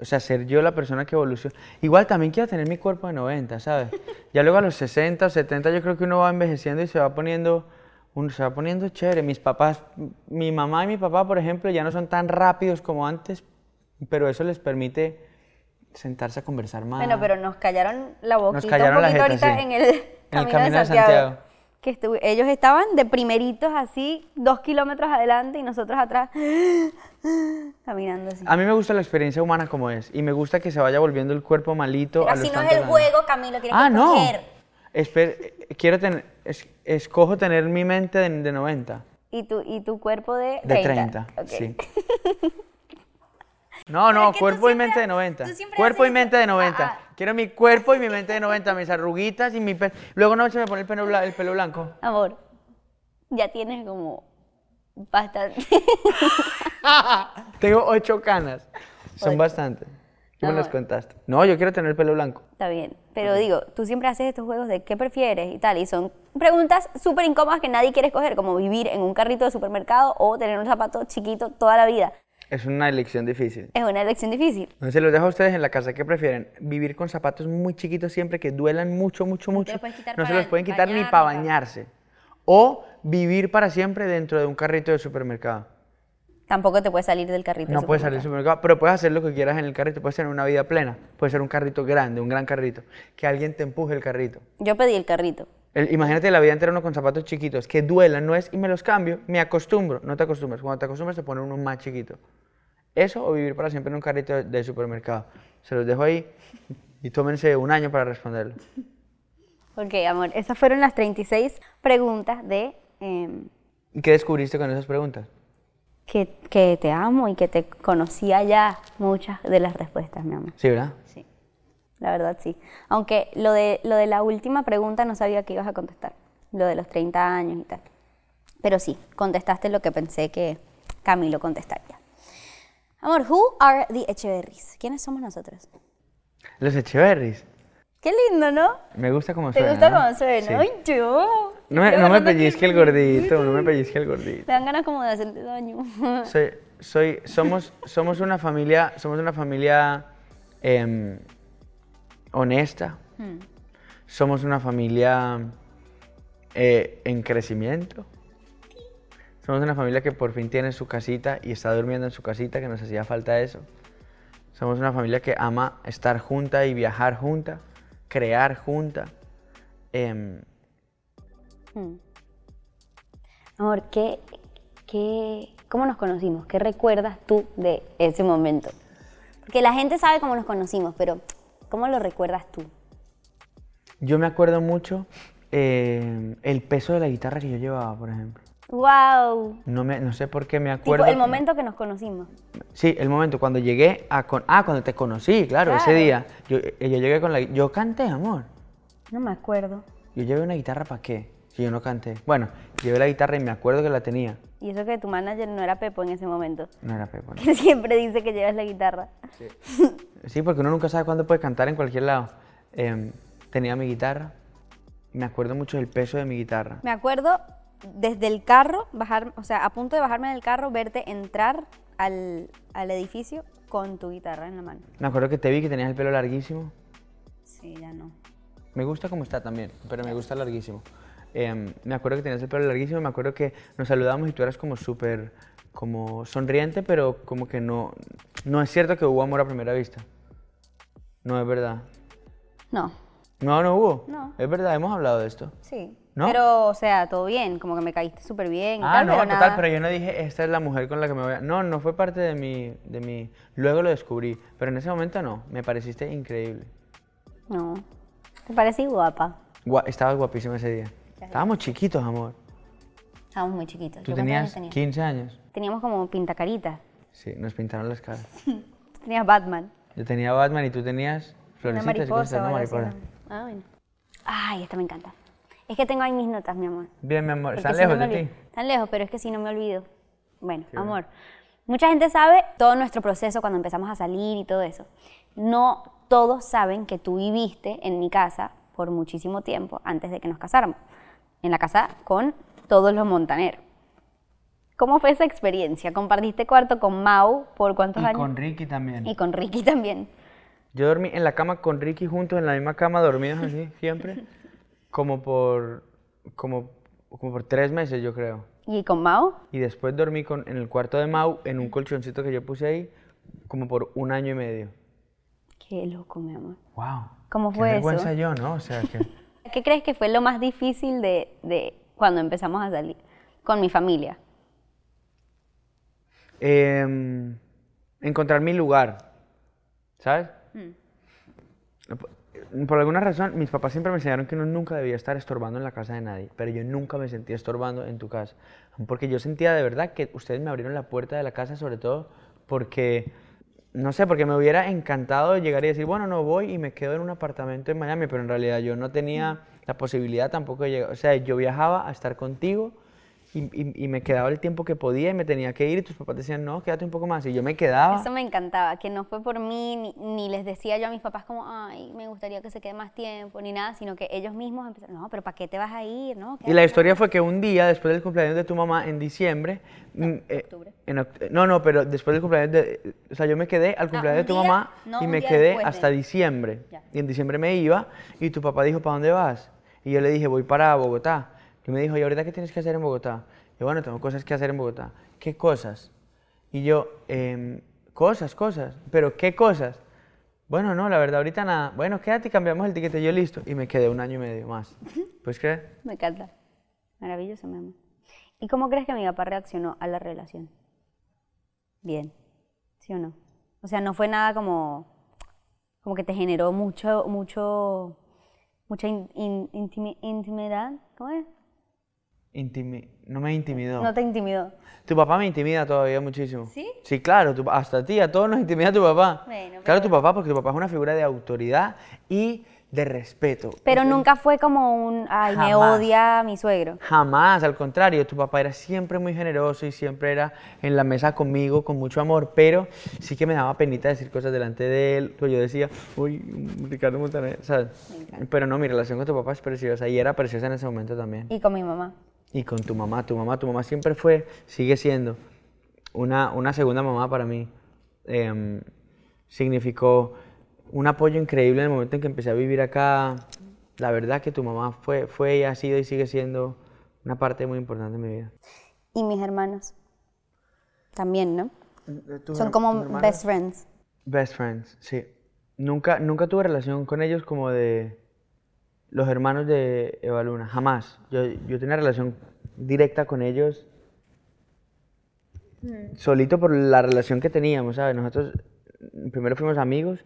o sea, ser yo la persona que evoluciona. Igual también quiero tener mi cuerpo de 90, ¿sabes? Ya luego a los 60 o 70 yo creo que uno va envejeciendo y se va poniendo, uno se va poniendo chévere. Mis papás, mi mamá y mi papá, por ejemplo, ya no son tan rápidos como antes, pero eso les permite sentarse a conversar más. Bueno, pero nos callaron la boquita callaron un la jeta, ahorita sí. en el camino, de Santiago. Que ellos estaban de primeritos así, dos kilómetros adelante y nosotros atrás, caminando así. A mí me gusta la experiencia humana como es y me gusta que se vaya volviendo el cuerpo malito. Pero a así no es el años. juego, Camilo, tienes Ah, que no. Esper- quiero tener, es- escojo tener mi mente de, de 90, Y tu, y tu cuerpo de 30. de 30, Ok. sí. No, no, cuerpo y mente de 90. tú siempre Cuerpo y mente de 90. Ah, ah. Quiero mi cuerpo y mi mente de 90, mis arruguitas y mi pelo. Luego no se me pone el pelo, bla- el pelo blanco. Amor, ya tienes como bastante. Tengo ocho canas. Son bastantes. Tú me las contaste. No, yo quiero tener el pelo blanco. Está bien, pero digo, tú siempre haces estos juegos de qué prefieres y tal, y son preguntas súper incómodas que nadie quiere escoger, como vivir en un carrito de supermercado o tener un zapato chiquito toda la vida. Es una elección difícil. Es una elección difícil. Entonces los dejo a ustedes en la casa. ¿Qué prefieren? ¿Vivir con zapatos muy chiquitos siempre que duelan mucho, mucho, mucho? quitar no se los pueden quitar ni bañar, para ni bañarse. O vivir para siempre dentro de un carrito de supermercado. Tampoco te puedes salir del carrito. No de puedes salir del supermercado. supermercado, pero puedes hacer lo que quieras en el carrito. Puedes tener una vida plena. Puede ser un carrito grande, un gran carrito. Que alguien te empuje el carrito. Yo pedí el carrito. El- imagínate la vida entera uno con zapatos chiquitos, que duelan, no es, y me los cambio, me acostumbro. No te acostumbras. Cuando te acostumbras te ponen uno más chiquito. Eso o vivir para siempre en un carrito de, de supermercado. Se los dejo ahí y tómense un año para responderlo. Ok, amor, esas fueron las 36 preguntas de em, ¿Y qué descubriste con esas preguntas? que, que te amo y que te conocía ya muchas de las respuestas, mi amor. Sí, ¿verdad? Sí, la verdad sí. Aunque lo de, lo de la última pregunta no sabía que ibas a contestar, lo de los 30 años y tal. Pero sí, contestaste lo que pensé que Camilo contestaría. Amor, who are the Echeverrys? ¿Quiénes somos nosotros? Los Echeverris. Qué lindo, ¿no? Me gusta cómo ¿Te suena. gusta ¿no? cómo suena? Sí. ¡Ay, yo! No me, no me pellizque el gordito, no me pellizque el gordito. Me dan ganas como de hacerte daño. Soy, soy, somos, somos una familia, somos una familia em, honesta. Somos una familia eh, en crecimiento. Somos una familia que por fin tiene su casita y está durmiendo en su casita, que nos hacía falta eso. Somos una familia que ama estar junta y viajar junta, crear junta. Em, Hmm. Amor, ¿qué, qué, ¿cómo nos conocimos? ¿Qué recuerdas tú de ese momento? Porque la gente sabe cómo nos conocimos, pero ¿cómo lo recuerdas tú? yo me acuerdo mucho em, el peso de la guitarra que yo llevaba, por ejemplo. ¡Wow! No, me, no sé por qué me Tipo, acuerdo. el momento que nos conocimos. Sí, el momento cuando llegué a... Con, ah, cuando te conocí, claro, ese día. Yo, eh, yo llegué con la... Yo canté, amor. No me acuerdo. Yo llevé una guitarra para qué, si yo no canté. Bueno, llevé la guitarra y me acuerdo que la tenía. Y eso que tu manager no era Pepo en ese momento. No era Pepo. ¿no? Que siempre dice que llevas la guitarra. Sí, porque uno nunca sabe cuándo puede cantar en cualquier lado. Em, tenía mi guitarra. Me acuerdo mucho del peso de mi guitarra. Me acuerdo desde el carro, bajar, o sea, a punto de bajarme del carro, verte entrar al, al edificio con tu guitarra en la mano. Me acuerdo que te vi que tenías el pelo larguísimo. Sí, ya no. Me gusta como está también, pero me gusta larguísimo. Em, me acuerdo que tenías el pelo larguísimo, me acuerdo que nos saludamos y tú eras como súper, como sonriente, pero como que no, no es cierto que hubo amor a primera vista. No es verdad. No, No, no hubo. No. Es verdad, hemos hablado de esto. sí. ¿No? Pero, o sea, todo bien, como que me caíste súper bien y Ah, tal, no, pero total, nada. pero yo no dije, esta es la mujer con la que me voy a... No, no fue parte de mi, de mi... Luego lo descubrí, pero en ese momento no, me pareciste increíble. No, te parecí guapa. Gua- estabas guapísima ese día. Estábamos chiquitos, amor. Estábamos muy chiquitos. Tú ¿Yo años tenías tenía? 15 años. Teníamos como pintacaritas. Sí, nos pintaron las caras. Tú tenías Batman. Yo tenía Batman y tú tenías Una florecitas y cosas, mariposa. ¿no? Mariposa. ¿no? Ah, bueno. Ay, esta me encanta. Es que tengo ahí mis notas, mi amor. Bien, mi amor. ¿Están si no lejos me de ti? Están lejos, pero es que si no me olvido. Bueno, amor. Mucha gente sabe todo nuestro proceso cuando empezamos a salir y todo eso. No todos saben que tú viviste en mi casa por muchísimo tiempo antes de que nos casáramos. En la casa con todos los montaneros. ¿Cómo fue esa experiencia? ¿Compartiste cuarto con Mau por cuántos Y años? con Ricky también. Y con Ricky también. Yo dormí en la cama con Ricky juntos, en la misma cama, dormidos así, siempre. Como por, como, como por tres meses, yo creo. ¿Y con Mau? Y después dormí con, en el cuarto de Mau, en un colchoncito que yo puse ahí, como por un año y medio. Qué loco, mi amor. ¡Wow! ¿Cómo Qué fue eso? vergüenza yo, ¿no? O sea, que... ¿Qué crees que fue lo más difícil de, de cuando empezamos a salir? Con mi familia. Em, encontrar mi lugar, ¿sabes? Por- Por alguna razón, mis papás siempre me enseñaron que uno nunca debía estar estorbando en la casa de nadie, pero yo nunca me sentía estorbando en tu casa, porque yo sentía de verdad que ustedes me abrieron la puerta de la casa, sobre todo porque, no sé, porque me hubiera encantado llegar y decir, bueno, no voy y me quedo en un apartamento en Miami, pero en realidad yo no tenía la posibilidad tampoco de llegar, o sea, yo viajaba a estar contigo y, y- y me quedaba el tiempo que podía y me tenía que ir y tus papás decían, no, quédate un poco más, y yo me quedaba. Eso me encantaba, que no fue por mí, ni, ni les decía yo a mis papás como, ay, me gustaría que se quede más tiempo, ni nada, sino que ellos mismos empezaron, no, pero ¿para qué te vas a ir? No, Y la historia fue que un día, después del cumpleaños de tu mamá, en diciembre... mm, eh, octubre. en oct- no, no, pero después del cumpleaños de... O sea, yo me quedé al cumpleaños de tu día- mamá no, y me quedé después de- hasta diciembre. Ya. Y en diciembre me iba y tu papá dijo, ¿para dónde vas? Y yo le dije, voy para Bogotá. Y me dijo, ¿y ahorita qué tienes que hacer en Bogotá? Y bueno, tengo cosas que hacer en Bogotá. ¿Qué cosas? Y yo, "Em, cosas, cosas. ¿Pero qué cosas? Bueno, no, la verdad, ahorita nada. Bueno, quédate y cambiamos el tiquete. Yo listo. Y me quedé un año y medio más. ¿Puedes creer? Me encanta. Maravilloso, mi amor. ¿Y cómo crees que mi papá reaccionó a la relación? Bien, ¿sí o no? O sea, no fue nada como, como que te generó mucho, mucho, mucha in- in- intimi- intimidad. ¿Cómo es? Intimi- no me intimidó. No te intimidó. Tu papá me intimida todavía muchísimo. ¿Sí? Sí, claro, tu hasta a ti, a todos nos intimida tu papá. Bueno, claro, tu papá, porque tu papá es una figura de autoridad y de respeto. Pero nunca fue como un, ay, me odia mi suegro. Jamás, al contrario, tu papá era siempre muy generoso y siempre era en la mesa conmigo con mucho amor, pero sí que me daba penita decir cosas delante de él. Pues yo decía, uy, Ricardo Montaner, ¿sabes? Pero no, mi relación con tu papá es preciosa y era preciosa en ese momento también. Y con mi mamá. Y con tu mamá, tu mamá, tu mamá siempre fue, sigue siendo una, una segunda mamá para mí. Em, significó un apoyo increíble en el momento en que empecé a vivir acá. La verdad que tu mamá fue, fue y ha sido y sigue siendo una parte muy importante de mi vida. Y mis hermanos. También, ¿no? Son como best friends. Best friends, sí. Nunca, nunca tuve relación con ellos como de los hermanos de Eva Luna, jamás. Yo, yo tenía relación directa con ellos solito por la relación que teníamos, ¿sabes? Nosotros primero fuimos amigos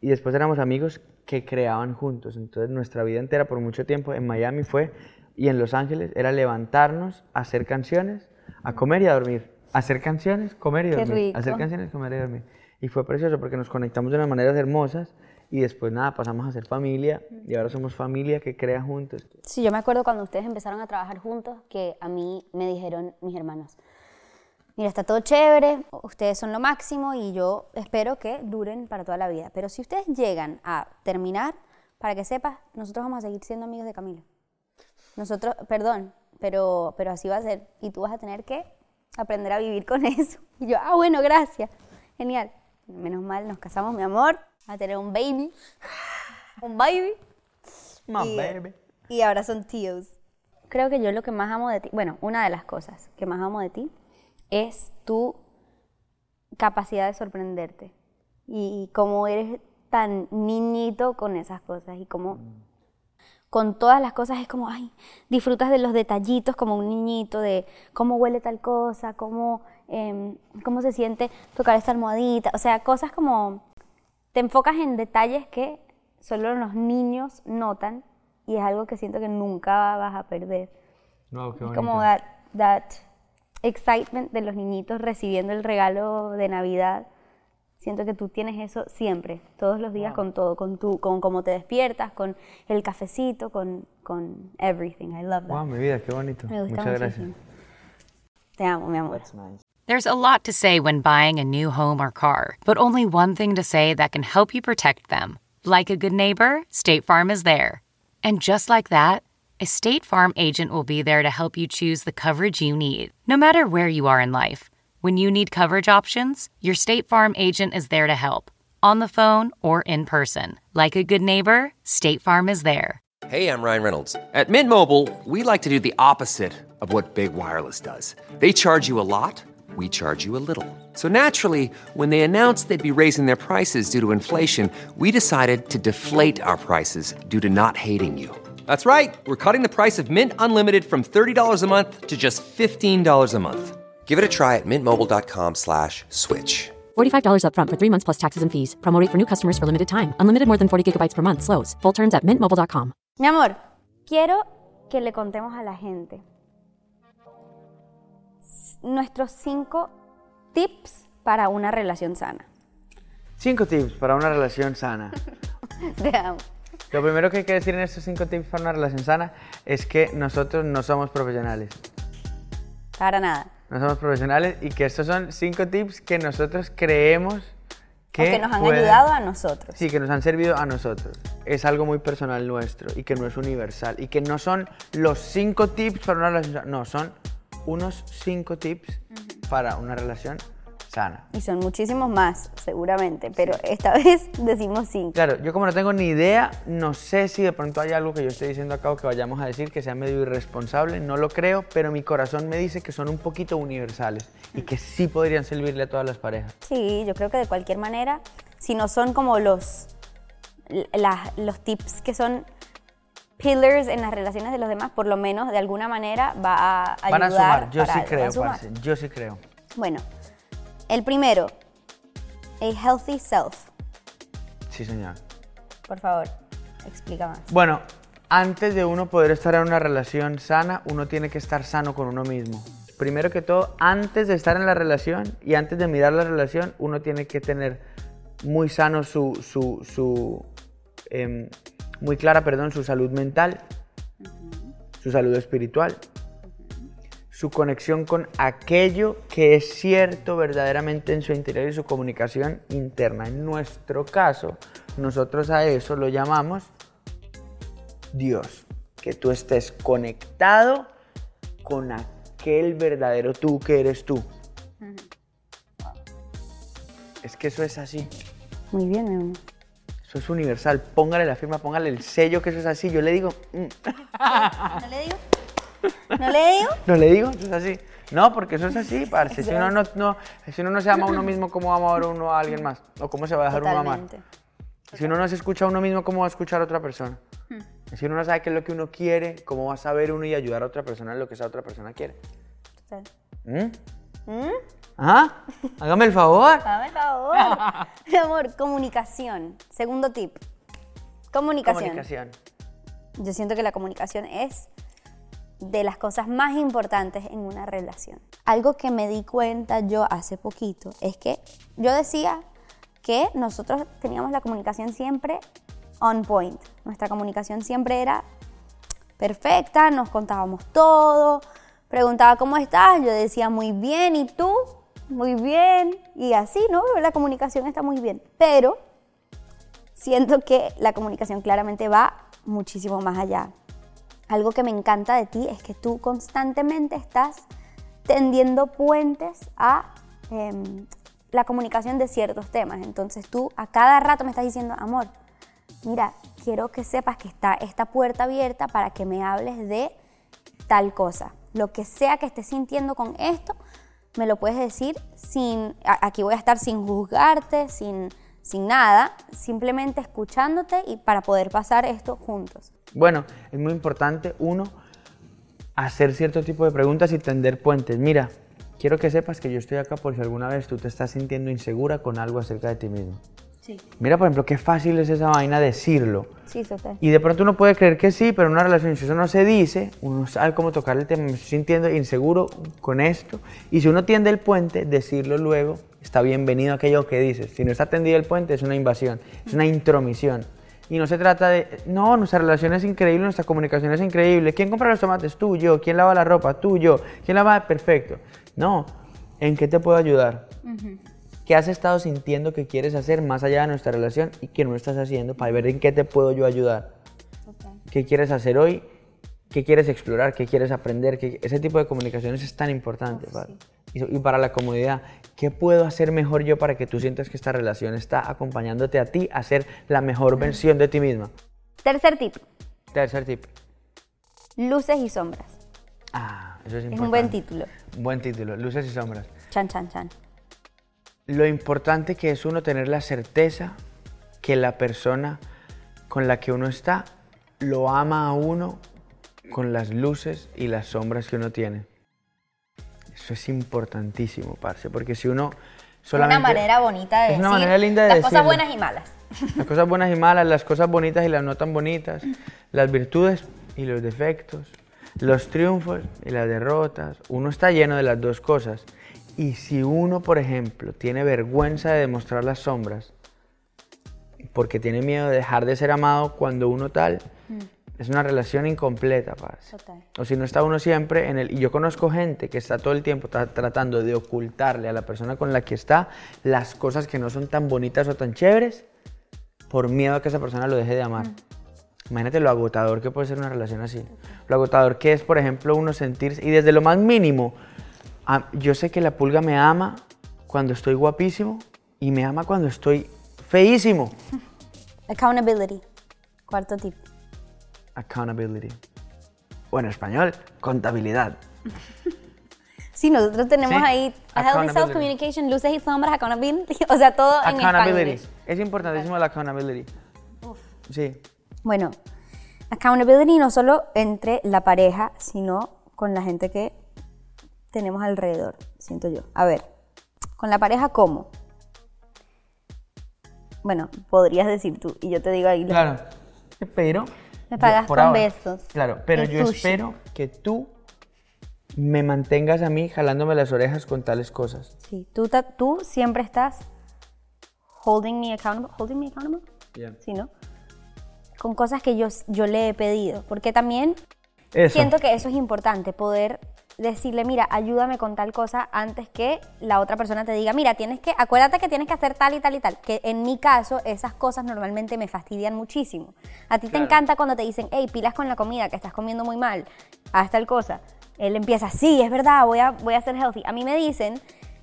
y después éramos amigos que creaban juntos. Entonces nuestra vida entera por mucho tiempo en Miami fue y en Los Ángeles era levantarnos, hacer canciones, a comer y a dormir. Hacer canciones, comer y dormir. Hacer canciones, comer y dormir. Y fue precioso porque nos conectamos de unas maneras hermosas y después nada, pasamos a ser familia y ahora somos familia que crea juntos. Sí, yo me acuerdo cuando ustedes empezaron a trabajar juntos que a mí me dijeron mis hermanos, mira, está todo chévere, ustedes son lo máximo y yo espero que duren para toda la vida. Pero si ustedes llegan a terminar, para que sepas, nosotros vamos a seguir siendo amigos de Camilo. Nosotros, perdón, pero, pero así va a ser. Y tú vas a tener que aprender a vivir con eso. Y yo, ah, bueno, gracias. Genial. Menos mal, nos casamos, mi amor, a tener un baby. Un baby. Y- baby. Y ahora son tíos. Creo que yo lo que más amo de ti, bueno, una de las cosas que más amo de ti es tu capacidad de sorprenderte. Y, cómo eres tan niñito con esas cosas y cómo con todas las cosas es como, ay, disfrutas de los detallitos como un niñito, de cómo huele tal cosa, cómo, em, cómo se siente tocar esta almohadita, o sea, cosas como, te enfocas en detalles que solo los niños notan y es algo que siento que nunca vas a perder. No, qué Es bonito. como that, that excitement de los niñitos recibiendo el regalo de Navidad. Siento que tú tienes eso siempre, todos los días con todo, con tu, con cómo te despiertas, con el cafecito, con, con everything. I love that. Wow, mi vida, qué bonito. Me gusta Muchas gracias. muchísimo. Te amo, mi amor. There's a lot to say when buying a new home or car, but only one thing to say that can help you protect them. Like a good neighbor, State Farm is there. And just like that, a State Farm agent will be there to help you choose the coverage you need, no matter where you are in life. When you need coverage options, your State Farm agent is there to help, on the phone or in person. Like a good neighbor, State Farm is there. Hey, I'm Ryan Reynolds. At Mint Mobile, we like to do the opposite of what Big Wireless does. They charge you a lot, we charge you a little. So naturally, when they announced they'd be raising their prices due to inflation, we decided to deflate our prices due to not hating you. That's right. We're cutting the price of Mint Unlimited from $30 a month to just $15 a month. Give it a try at mintmobile.com slash switch. $45 upfront for three months plus taxes and fees. Promo rate for new customers for limited time. Unlimited more than 40 gigabytes per month. Slows. Full terms at mintmobile.com. Mi amor, quiero que le contemos a la gente s- nuestros cinco tips para una relación sana. Cinco tips para una relación sana. Te amo. Lo primero que hay que decir en estos cinco tips para una relación sana es que nosotros no somos profesionales. Para nada. No somos profesionales y que estos son cinco tips que nosotros creemos que, Que, que nos han pueden- ayudado a nosotros. Sí, que nos han servido a nosotros. Es algo muy personal nuestro y que no es universal. Y que no son los cinco tips para una relación sana. No, son unos cinco tips para una relación sana. Y son muchísimos más, seguramente, pero esta vez decimos cinco. Claro, yo como no tengo ni idea, no sé si de pronto hay algo que yo esté diciendo acá o que vayamos a decir que sea medio irresponsable, no lo creo, pero mi corazón me dice que son un poquito universales y que sí podrían servirle a todas las parejas. Sí, yo creo que de cualquier manera, si no son como los, las- los tips que son pillars en las relaciones de los demás, por lo menos de alguna manera va a ayudar. Van a sumar, yo sí algo, creo, parce, yo sí creo. Bueno, el primero, a healthy self. Sí, señor. Por favor, explica más. Bueno, antes de uno poder estar en una relación sana, uno tiene que estar sano con uno mismo. Primero que todo, antes de estar en la relación y antes de mirar la relación, uno tiene que tener muy sano su, su, su em, muy clara, perdón, su salud mental, su salud espiritual, su conexión con aquello que es cierto verdaderamente en su interior y su comunicación interna. En nuestro caso, nosotros a eso lo llamamos Dios, que tú estés conectado con aquel verdadero tú que eres tú. Es que eso es así, Muy bien, mi amor. Eso es universal. Póngale la firma, póngale el sello que eso es así. Yo le digo, mm, ¿No le digo? ¿No le digo? no le digo, eso es así. No, porque eso es así, parce. Si uno no, no- si uno no se ama a uno mismo, ¿cómo va a amar uno a alguien más? ¿O cómo se va a dejar uno amar? Totalmente. Si uno no se escucha a uno mismo, ¿cómo va a escuchar a otra persona? Hmm. Si uno no sabe qué es lo que uno quiere, ¿cómo va a saber uno y ayudar a otra persona en lo que esa otra persona quiere? Total. ¿Mm? ¿Ajá? Hágame el favor. Dame el favor. Mi amor, comunicación. Segundo tip. Comunicación. Comunicación. Yo siento que la comunicación es de las cosas más importantes en una relación. Algo que me di cuenta yo hace poquito es que yo decía que nosotros teníamos la comunicación siempre on point. Nuestra comunicación siempre era perfecta, nos contábamos todo, preguntaba cómo estás, yo decía muy bien, ¿y tú? Muy bien, y así, ¿no? La comunicación está muy bien, pero siento que la comunicación claramente va muchísimo más allá. Algo que me encanta de ti es que tú constantemente estás tendiendo puentes a em, la comunicación de ciertos temas. Entonces tú a cada rato me estás diciendo, amor, mira, quiero que sepas que está esta puerta abierta para que me hables de tal cosa. Lo que sea que estés sintiendo con esto, me lo puedes decir sin, aquí voy a estar sin juzgarte, sin, sin nada, simplemente escuchándote y para poder pasar esto juntos. Bueno, es muy importante, uno, hacer cierto tipo de preguntas y tender puentes. Mira, quiero que sepas que yo estoy acá por si alguna vez tú te estás sintiendo insegura con algo acerca de ti mismo. Mira, por ejemplo, qué fácil es esa vaina decirlo. Sí, total. Y de pronto uno puede creer que sí, pero en una relación, si eso no se dice, uno sabe cómo tocar el tema, me estoy sintiendo inseguro con esto. Y si uno tiende el puente, decirlo luego, está bienvenido aquello que dices. Si no está tendido el puente, es una invasión, es una intromisión. Y no se trata de, no, nuestra relación es increíble, nuestra comunicación es increíble. ¿Quién compra los tomates? Tú, yo. ¿Quién lava la ropa? Tú, yo. ¿Quién lava? Perfecto. No, ¿en qué te puedo ayudar? ¿Qué has estado sintiendo que quieres hacer más allá de nuestra relación y que no estás haciendo para ver en qué te puedo yo ayudar? ¿Qué quieres hacer hoy? ¿Qué quieres explorar? ¿Qué quieres aprender? ¿Qué- Ese tipo de comunicaciones es tan importante. Y, para la comodidad, ¿qué puedo hacer mejor yo para que tú sientas que esta relación está acompañándote a ti a ser la mejor versión de ti misma? Tercer tip, Tercer tip. luces y sombras. Ah, eso es Es importante. un buen título. Buen título, luces y sombras. Chan, chan, chan. Lo importante que es uno tener la certeza que la persona con la que uno está lo ama a uno con las luces y las sombras que uno tiene. Eso es importantísimo, parce, porque si uno solamente... Una manera bonita de Es una decir manera linda de las cosas decirlo. buenas y malas. Las cosas buenas y malas, las cosas bonitas y las no tan bonitas, las virtudes y los defectos, los triunfos y las derrotas. Uno está lleno de las dos cosas. Y si uno, por ejemplo, tiene vergüenza de demostrar las sombras, porque tiene miedo de dejar de ser amado cuando uno tal, es una relación incompleta, parce. Total. O si no está uno siempre en el... Y yo conozco gente que está todo el tiempo tra- tratando de ocultarle a la persona con la que está las cosas que no son tan bonitas o tan chéveres por miedo a que esa persona lo deje de amar. Imagínate lo agotador que puede ser una relación así. Lo agotador que es, por ejemplo, uno sentirse... Y desde lo más mínimo, yo sé que la pulga me ama cuando estoy guapísimo y me ama cuando estoy feísimo. Accountability. Cuarto tip. Accountability. O en español, contabilidad. Sí, nosotros tenemos Sí, ahí healthy accountability. self-communication, luces y sombras, accountability, o sea, todo en Accountability. Es importantísimo la accountability. Sí. Bueno, accountability no solo entre la pareja, sino con la gente que tenemos alrededor, siento yo. A ver, con la pareja, ¿cómo? Bueno, podrías decir tú, y yo te digo ahí. Claro. Pero. Me pagas con ahora- besos Claro, pero yo sushi. espero que tú me mantengas a mí jalándome las orejas con tales cosas. Sí, tú, tú siempre estás holding me accountable. ¿Holding me accountable? Sí, ¿no? Con cosas que yo, yo le he pedido. Porque también Eso. siento que eso es importante, poder decirle, mira, ayúdame con tal cosa antes que la otra persona te diga, mira, tienes que, acuérdate que tienes que hacer tal y tal y tal. Que en mi caso, esas cosas normalmente me fastidian muchísimo. A ti te encanta cuando te dicen, hey, pilas con la comida, que estás comiendo muy mal, haz tal cosa. Él empieza, sí, es verdad, voy a, voy a ser healthy. A mí me dicen,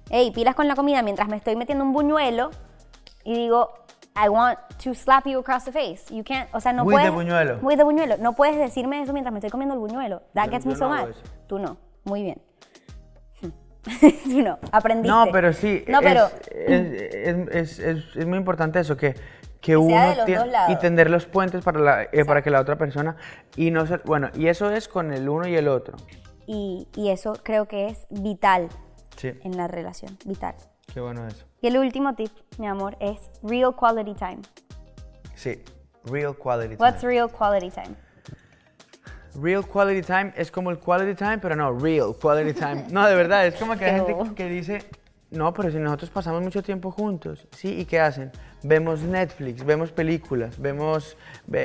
hey, pilas con la comida mientras me estoy metiendo un buñuelo y digo, I want to slap you across the face. You can't, o sea, no With puedes. the buñuelo. With the buñuelo. No puedes decirme eso mientras me estoy comiendo el buñuelo. That gets me so no mad. Tú no. Muy bien. No. Aprendiste. No, pero sí. No, es, pero. Es, es- es- es- muy importante eso, que, que sea uno de los tie- dos lados. y tender los puentes para, la, eh, para que la otra persona. Y no ser- Bueno, y eso es con el uno y el otro. Y, y eso creo que es vital Sí. en la relación. Vital. Qué bueno eso. Y el último tip, mi amor, es real quality time. Sí. Real quality time. What's real quality time? Real quality time es como el quality time, pero no, real quality time. No, de verdad, es como que hay gente que dice, no, pero si nosotros pasamos mucho tiempo juntos, ¿sí? ¿Y qué hacen? Vemos Netflix, vemos películas, vemos, ve-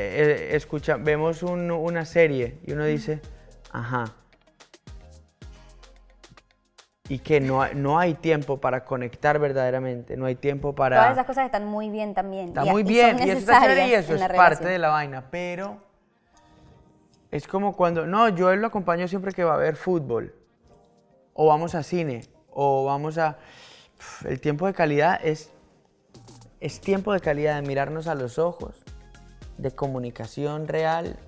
eh, escucha, vemos un- una serie y uno dice, ajá. Y que no, no hay tiempo para conectar verdaderamente, no hay tiempo para... Todas esas cosas están muy bien también. Está y- muy y bien, son y eso está chévere y eso es parte de la vaina, pero es como cuando, no, yo él lo acompaño siempre que va a ver fútbol, o vamos a cine, o vamos a... El tiempo de calidad es, es tiempo de calidad de mirarnos a los ojos, de comunicación real,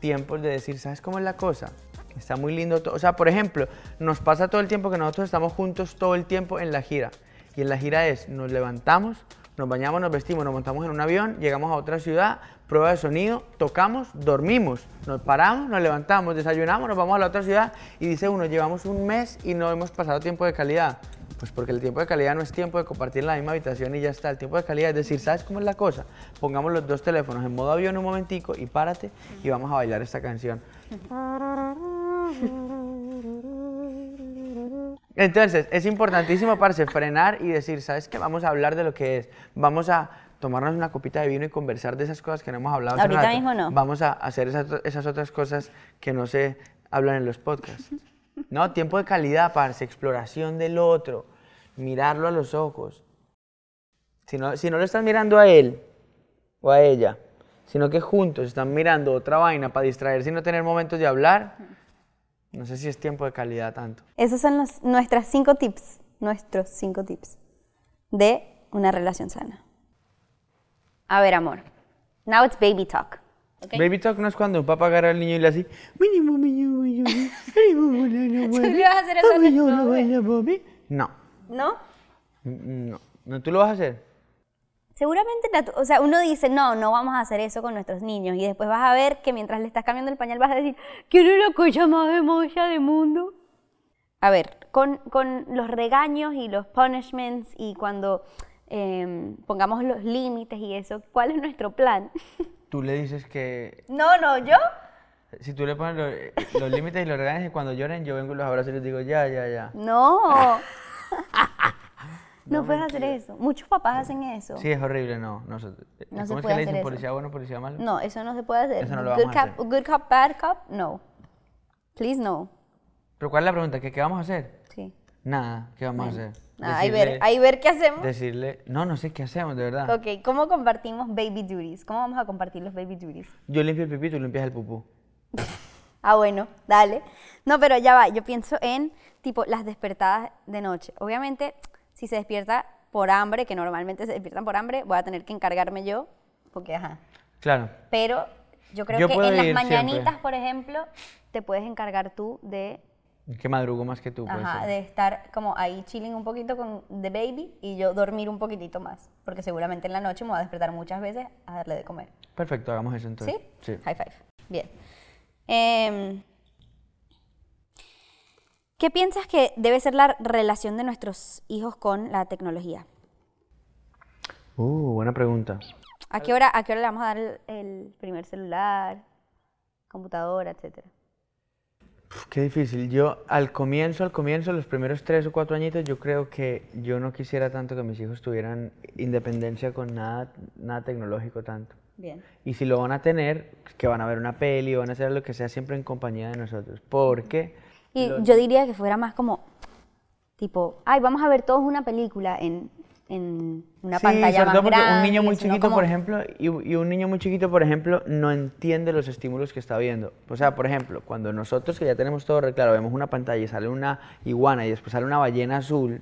tiempos de decir, ¿sabes cómo es la cosa? Está muy lindo todo. O sea, por ejemplo, nos pasa todo el tiempo que nosotros estamos juntos todo el tiempo en la gira. Y en la gira es, nos levantamos, nos bañamos, nos vestimos, nos montamos en un avión, llegamos a otra ciudad, prueba de sonido, tocamos, dormimos, nos paramos, nos levantamos, desayunamos, nos vamos a la otra ciudad y dice uno, llevamos un mes y no hemos pasado tiempo de calidad. Pues porque el tiempo de calidad no es tiempo de compartir la misma habitación y ya está. El tiempo de calidad es decir, ¿sabes cómo es la cosa? Pongamos los dos teléfonos en modo avión un momentico y párate y vamos a bailar esta canción. Entonces, es importantísimo, parce, frenar y decir, ¿sabes qué? Vamos a hablar de lo que es. Vamos a tomarnos una copita de vino y conversar de esas cosas que no hemos hablado. Ahorita rato. mismo no. Vamos a hacer esas, esas otras cosas que no se hablan en los podcasts. No, tiempo de calidad, parce, exploración del otro, mirarlo a los ojos. Si no, si no lo están mirando a él o a ella, sino que juntos están mirando otra vaina para distraerse y no tener momentos de hablar, no sé si es tiempo de calidad tanto. Esos son los, nuestras cinco tips, nuestros cinco tips de una relación sana. A ver, amor. Now it's baby talk. ¿ok? Baby talk no es cuando un papá agarra al niño y le hace... "Mini, mami, mami, mami, mini, mami, mami, ¿Tú mami, le vas a hacer eso a mami, nuestro mami, bebé? mami". No, ¿No? no, no, tú lo vas a hacer. Seguramente, o sea, uno dice, no, no vamos a hacer eso con nuestros niños. Y después vas a ver que mientras le estás cambiando el pañal vas a decir, quiero la cosa más hermosa del mundo. A ver, con, con los regaños y los punishments y cuando em, pongamos los límites y eso, ¿cuál es nuestro plan? Tú le dices que... no, no, yo. Si tú le pones los, los límites y los regañas y cuando lloren yo vengo y los abrazo y les digo, ya, ya, ya. No. no puedes hacer eso. Muchos papás hacen eso. Sí, es horrible, no. No, se- No se ¿Cómo es puede que le hacer dicen policía bueno, policía malo? No, eso no se puede hacer. Eso no lo good, a cop, good cop, bad cop, no. Please no. Pero ¿cuál es la pregunta? ¿Qué, qué vamos a hacer? Sí. Nada, ¿qué vamos a hacer? Ah, ahí ver, ahí ver qué hacemos. Decirle, no, no sé qué hacemos, de verdad. Ok, ¿cómo compartimos baby duties? ¿Cómo vamos a compartir los baby duties? Yo limpio el pipí, tú limpias el pupú. Ah, bueno, dale. No, pero ya va, yo pienso en, tipo, las despertadas de noche. Obviamente, si se despierta por hambre, que normalmente se despiertan por hambre, voy a tener que encargarme yo, porque, ajá. Claro. Pero yo creo Yo que en las mañanitas, siempre. por ejemplo, te puedes encargar tú de, Que madrugo más que tú, ajá, de estar como ahí chilling un poquito con The Baby y yo dormir un poquitito más, porque seguramente en la noche me voy a despertar muchas veces a darle de comer. Perfecto, hagamos eso entonces. ¿Sí? Sí. High five. Bien. Em, ¿Qué piensas que debe ser la relación de nuestros hijos con la tecnología? Uh, buena pregunta. ¿A qué hora, a qué hora le vamos a dar el, el primer celular, computadora, etcétera? Qué difícil. Yo al comienzo, al comienzo, los primeros tres o cuatro añitos, yo creo que yo no quisiera tanto que mis hijos tuvieran independencia con nada, nada tecnológico tanto. Bien. Y si lo van a tener, que van a ver una peli, van a hacer lo que sea siempre en compañía de nosotros. Porque Y yo diría que fuera más como, tipo, ay, vamos a ver todos una película en, en una Sí, pantalla sobre más todo porque grande. un niño muy chiquito, como- por ejemplo, y, y un niño muy chiquito, por ejemplo, no entiende los estímulos que está viendo. O sea, por ejemplo, cuando nosotros que ya tenemos todo re claro, vemos una pantalla y sale una iguana y después sale una ballena azul,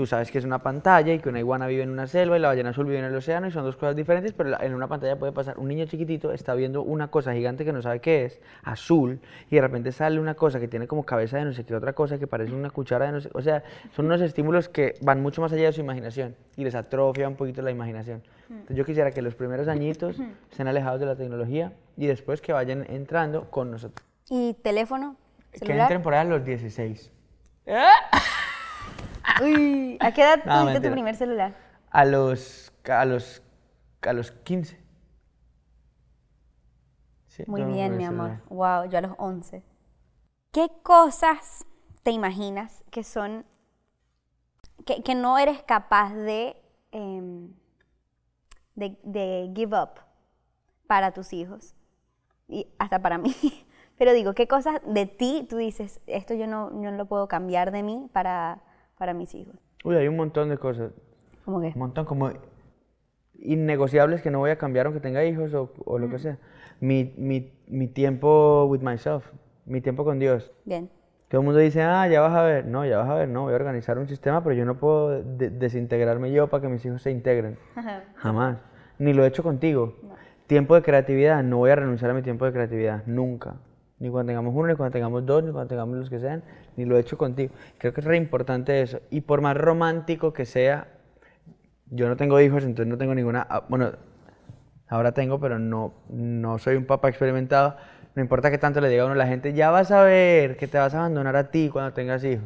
tú sabes que es una pantalla y que una iguana vive en una selva y la ballena azul vive en el océano y son dos cosas diferentes, pero en una pantalla puede pasar. Un niño chiquitito está viendo una cosa gigante que no sabe qué es, azul, y de repente sale una cosa que tiene como cabeza de no sé qué otra cosa que parece una cuchara de no sé. O sea, son unos estímulos que van mucho más allá de su imaginación y les atrofia un poquito la imaginación. Entonces, yo quisiera que los primeros añitos estén alejados de la tecnología y después que vayan entrando con nosotros. ¿Y teléfono? Que ¿Celular? entren por ahí a los 16. Uy, ¿a qué edad No, tuviste tu primer celular? A los, a los, a los 15. Sí, Muy bien, mi primer amor. celular. Wow, yo a los 11. ¿Qué cosas te imaginas que son, que, que no eres capaz de, em, de, de give up para tus hijos? Y hasta para mí. Pero digo, ¿qué cosas de ti tú dices, esto yo no, yo no lo puedo cambiar de mí para, para mis hijos? Uy, hay un montón de cosas. ¿Cómo que? Un montón como innegociables que no voy a cambiar aunque tenga hijos o, o lo que sea. Mi, mi, mi tiempo with myself, mi tiempo con Dios. Bien. Todo el mundo dice, ah, ya vas a ver. No, ya vas a ver, no, voy a organizar un sistema, pero yo no puedo de- desintegrarme yo para que mis hijos se integren. Jamás. Ni lo he hecho contigo. Tiempo de creatividad, no voy a renunciar a mi tiempo de creatividad, nunca. Ni cuando tengamos uno, ni cuando tengamos dos, ni cuando tengamos los que sean, ni lo he hecho contigo. Creo que es re importante eso. Y por más romántico que sea, yo no tengo hijos, entonces no tengo ninguna. ah, Bueno, ahora tengo, pero no, no soy un papá experimentado. No importa que tanto le diga a uno la gente, ya vas a ver que te vas a abandonar a ti cuando tengas hijos.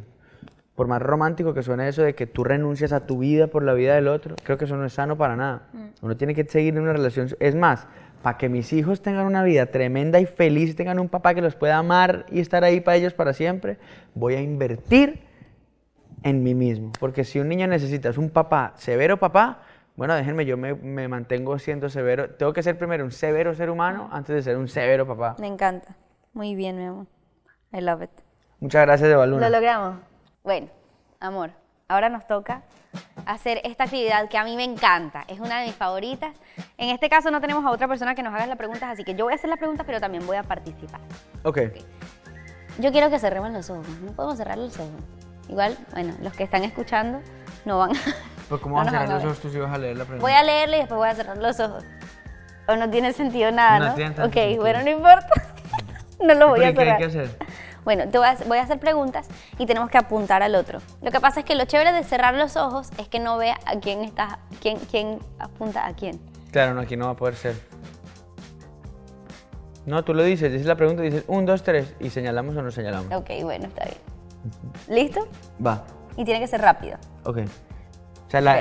por más romántico que suene eso de que tú renuncias a tu vida por la vida del otro, creo que eso no es sano para nada. Uno tiene que seguir en una relación. Es más, para que mis hijos tengan una vida tremenda y feliz, tengan un papá que los pueda amar y estar ahí para ellos para siempre, voy a invertir en mí mismo. Porque si un niño necesita es un papá, severo papá, bueno, déjenme, yo me, me mantengo siendo severo. Tengo que ser primero un severo ser humano antes de ser un severo papá. Me encanta. Muy bien, mi amor. I love it. Muchas gracias, Eva Luna. Lo logramos. Bueno, amor, ahora nos toca hacer esta actividad que a mí me encanta. Es una de mis favoritas. En este caso no tenemos a otra persona que nos haga las preguntas, así que yo voy a hacer las preguntas, pero también voy a participar. Ok. Yo quiero que cerremos los ojos. No podemos cerrar los ojos. Igual, bueno, los que están escuchando no van. Pues, ¿cómo no vas a cerrar a los ojos tú si vas a leer la pregunta? Voy a leerle y después voy a cerrar los ojos. O no tiene sentido nada, No ¿no? tiene ok, sentido. bueno, no importa. no lo voy ¿Pero a y qué hay cerrar. que hacer? Bueno, te voy a, voy a hacer preguntas y tenemos que apuntar al otro. Lo que pasa es que lo chévere de cerrar los ojos es que no vea a quién está, quién, quién apunta a quién. Claro, no, aquí no va a poder ser. No, tú lo dices, dices la pregunta y dices un, dos, tres y señalamos o no señalamos. Ok, bueno, está bien. ¿Listo? Va, Y tiene que ser rápido. ok. O sea, la, Ok.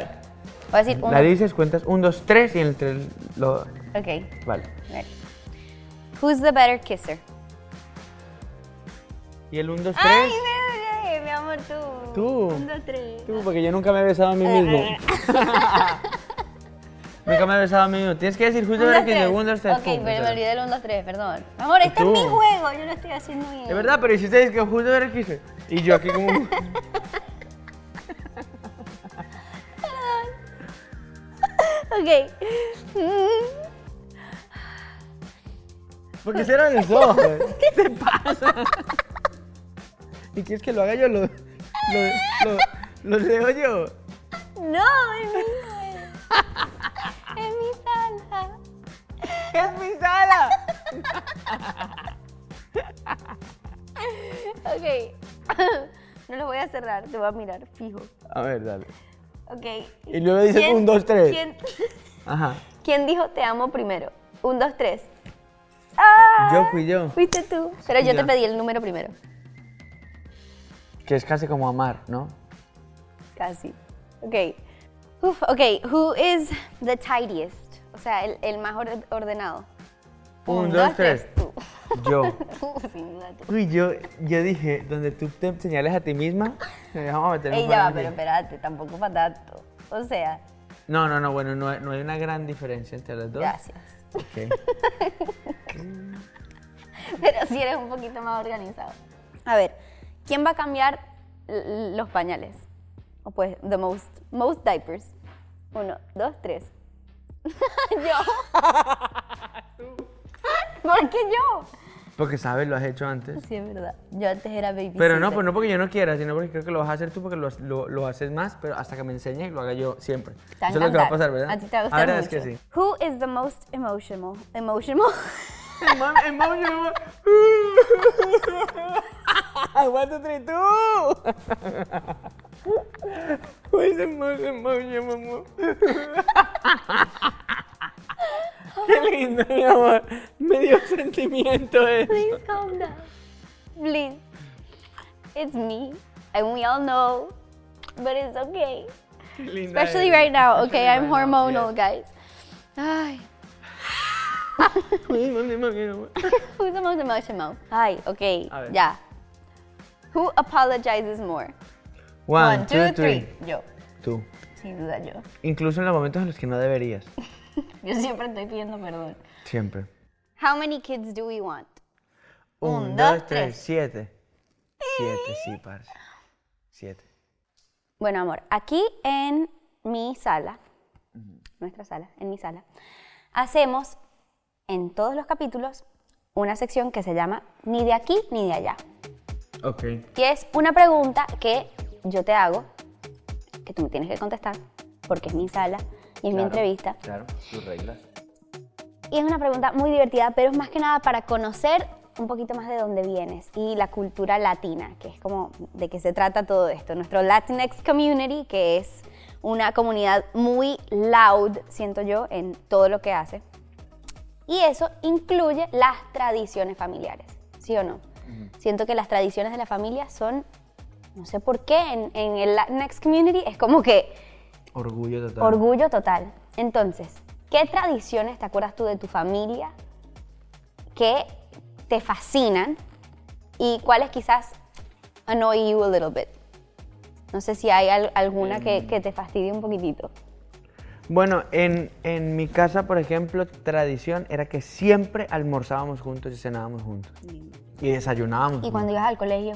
Voy a decir la dices, cuentas un, dos, tres y entre el- lo... Ok. Vale. Who's the better kisser? ¿Y el un, dos, Ay, tres? bebé, mi amor, tú. Tú. Un, dos, tres. Tú, porque yo nunca me he besado a mí mismo. nunca me he besado a mí mismo. Tienes que decir justo dos, que tres. un, dos, tres. Ok, pum, pero me olvidé del 1, 2, 3, perdón. Amor, este es mi juego, yo lo estoy haciendo bien. De verdad, pero hiciste que justo ver que hice. Y yo aquí como... Ok. Porque cierran los ojos. ¿Qué te pasa? ¿Y quieres que lo haga yo? Lo, lo, lo, lo leo yo. No, es mi juego. Es mi sala. ¡Es mi sala! Ok. No lo voy a cerrar, te voy a mirar fijo. A ver, dale. Ok. Y luego dices un, dos, tres. ¿Quién, Ajá. quién dijo te amo primero? Un, dos, tres. ¡Ah! Yo fui yo. Fuiste tú. Pero yo yo. te pedí el número primero. Que es casi como amar, ¿no? Casi. Ok. Uf, ok. Who is the tidiest? O sea, el, el más or- ordenado. Un, dos, tres. Tú. Yo. Tú, sin duda tú. Uy, yo, yo dije, donde tú te señales a ti misma, eh, vamos a meter Ey, ya va, pero espérate, tampoco para tanto. O sea, No, no, no, bueno, no, no hay una gran diferencia entre las dos. gracias. Ok. Pero sí eres un poquito más organizado. A ver, ¿quién va a cambiar los pañales? O pues, the most, most diapers. Uno, dos, tres. yo. ¿Por qué yo? Porque sabes, lo has hecho antes. Sí, es verdad. Yo antes era baby. Pero no, pues no porque yo no quiera, sino porque creo que lo vas a hacer tú porque lo, lo, lo haces más, pero hasta que me enseñes y lo haga yo siempre. Te va a Eso es lo que va a pasar, ¿verdad? A ti te va a gustar mucho. es que sí. Who is the most emotional? Emotional. Emotional. One, two, three, two. Who is the most emotional? Qué lindo, mi amor. Me dio sentimiento eso. Please calm down. Please. It's me. And we all know. But it's okay. Especially right now, okay? I'm hormonal, guys. Ay. Who is the most emotional? Who's the most emotional? Ay, okay. Ya. Who apologizes more? One, two, three. Yo. Tú. Sin duda yo. Incluso en los momentos en los que no deberías. Yo siempre estoy pidiendo perdón. Siempre. How many kids do we want? Un, Un, dos, tres. siete. Siete, sí, parce. Siete. Bueno, amor, aquí en mi sala, nuestra sala, en mi sala, hacemos en todos los capítulos una sección que se llama Ni de aquí ni de allá. Ok. Que es una pregunta que yo te hago, que tú me tienes que contestar, porque es mi sala y es mi entrevista. Claro, tus reglas. Y es una pregunta muy divertida, pero es más que nada para conocer un poquito más de dónde vienes y la cultura latina, que es como de qué se trata todo esto. Nuestro Latinx Community, que es una comunidad muy loud, siento yo, en todo lo que hace. Y eso incluye las tradiciones familiares, ¿sí o no? Siento que las tradiciones de la familia son No sé por qué en, en el Latinx community es como que Orgullo total. orgullo total. Entonces, ¿qué tradiciones te acuerdas tú de tu familia que te fascinan y cuáles quizás annoy you a little bit? No sé si hay al- alguna Em. que, que te fastidie un poquitito. Bueno, en, en mi casa, por ejemplo, tradición era que siempre almorzábamos juntos y cenábamos juntos. Y desayunábamos. Y cuando ibas al colegio,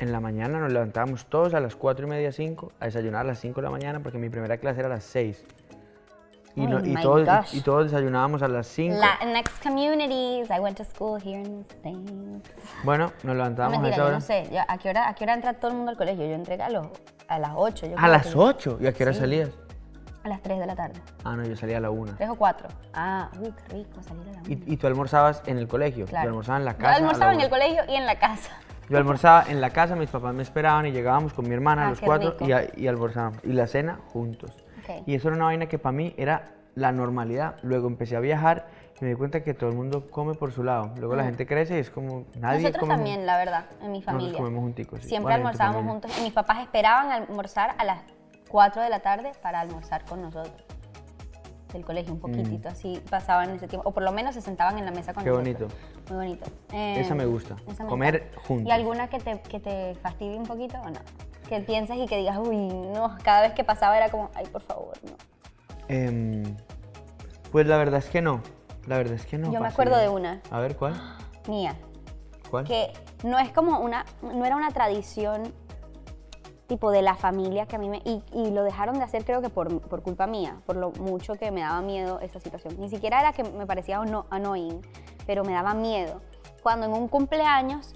En la mañana nos levantábamos todos a las 4 y media, 5, a desayunar a las 5 de la mañana porque mi primera clase era a las 6. Y, Oh no- y todos, gosh. y todos desayunábamos a las 5. Latinx communities, I went to school here in the States. Bueno, nos No, levantábamos a mentira, esa yo hora. no sé, ya, ¿a, qué hora, ¿a qué hora entra todo el mundo al colegio? Yo entré a, los, a las 8. Yo A las que- 8. ¿Y a qué hora Sí. salías? A las 3 de la tarde. Ah, no, yo salía a la 1. 3 o 4. Ah, uy, qué rico salir a la una. Y, y tú almorzabas en el colegio. Claro. Yo almorzaba en la Yo casa. a la almorzaba en el colegio y en la casa. Yo almorzaba en la casa, mis papás me esperaban y llegábamos con mi hermana Ah, los qué cuatro y, a- y almorzábamos. Y la cena juntos. Ok. Y eso era una vaina que para mí era la normalidad. Luego empecé a viajar y me di cuenta que todo el mundo come por su lado. Luego la gente crece y es como nadie Nosotros come. también, la verdad, en mi familia. Nosotros comemos junticos. sí. Siempre Bueno, almorzábamos juntos. Y mis papás esperaban almorzar a las 4 de la tarde para almorzar con nosotros. Del colegio, un poquitito, así pasaban ese tiempo. O por lo menos se sentaban en la mesa con Mm. Qué nosotros. bonito. Muy bonito. Eh, Esa me gusta. esa me Comer encanta. juntos. ¿Y alguna que te, que te fastidie un poquito o no? Que pienses y que digas, uy, no, cada vez que pasaba era como, ay, por favor, no. Em, pues la verdad es que no. La verdad es que no. Yo me acuerdo bien. de una. A ver, ¿cuál? Mía. ¿Cuál? que no es como una, no era una tradición tipo de la familia que a mí me, y, y lo dejaron de hacer creo que por, por culpa mía, por lo mucho que me daba miedo esa situación. Ni siquiera era que me parecía no, annoying, pero me daba miedo. Cuando en un cumpleaños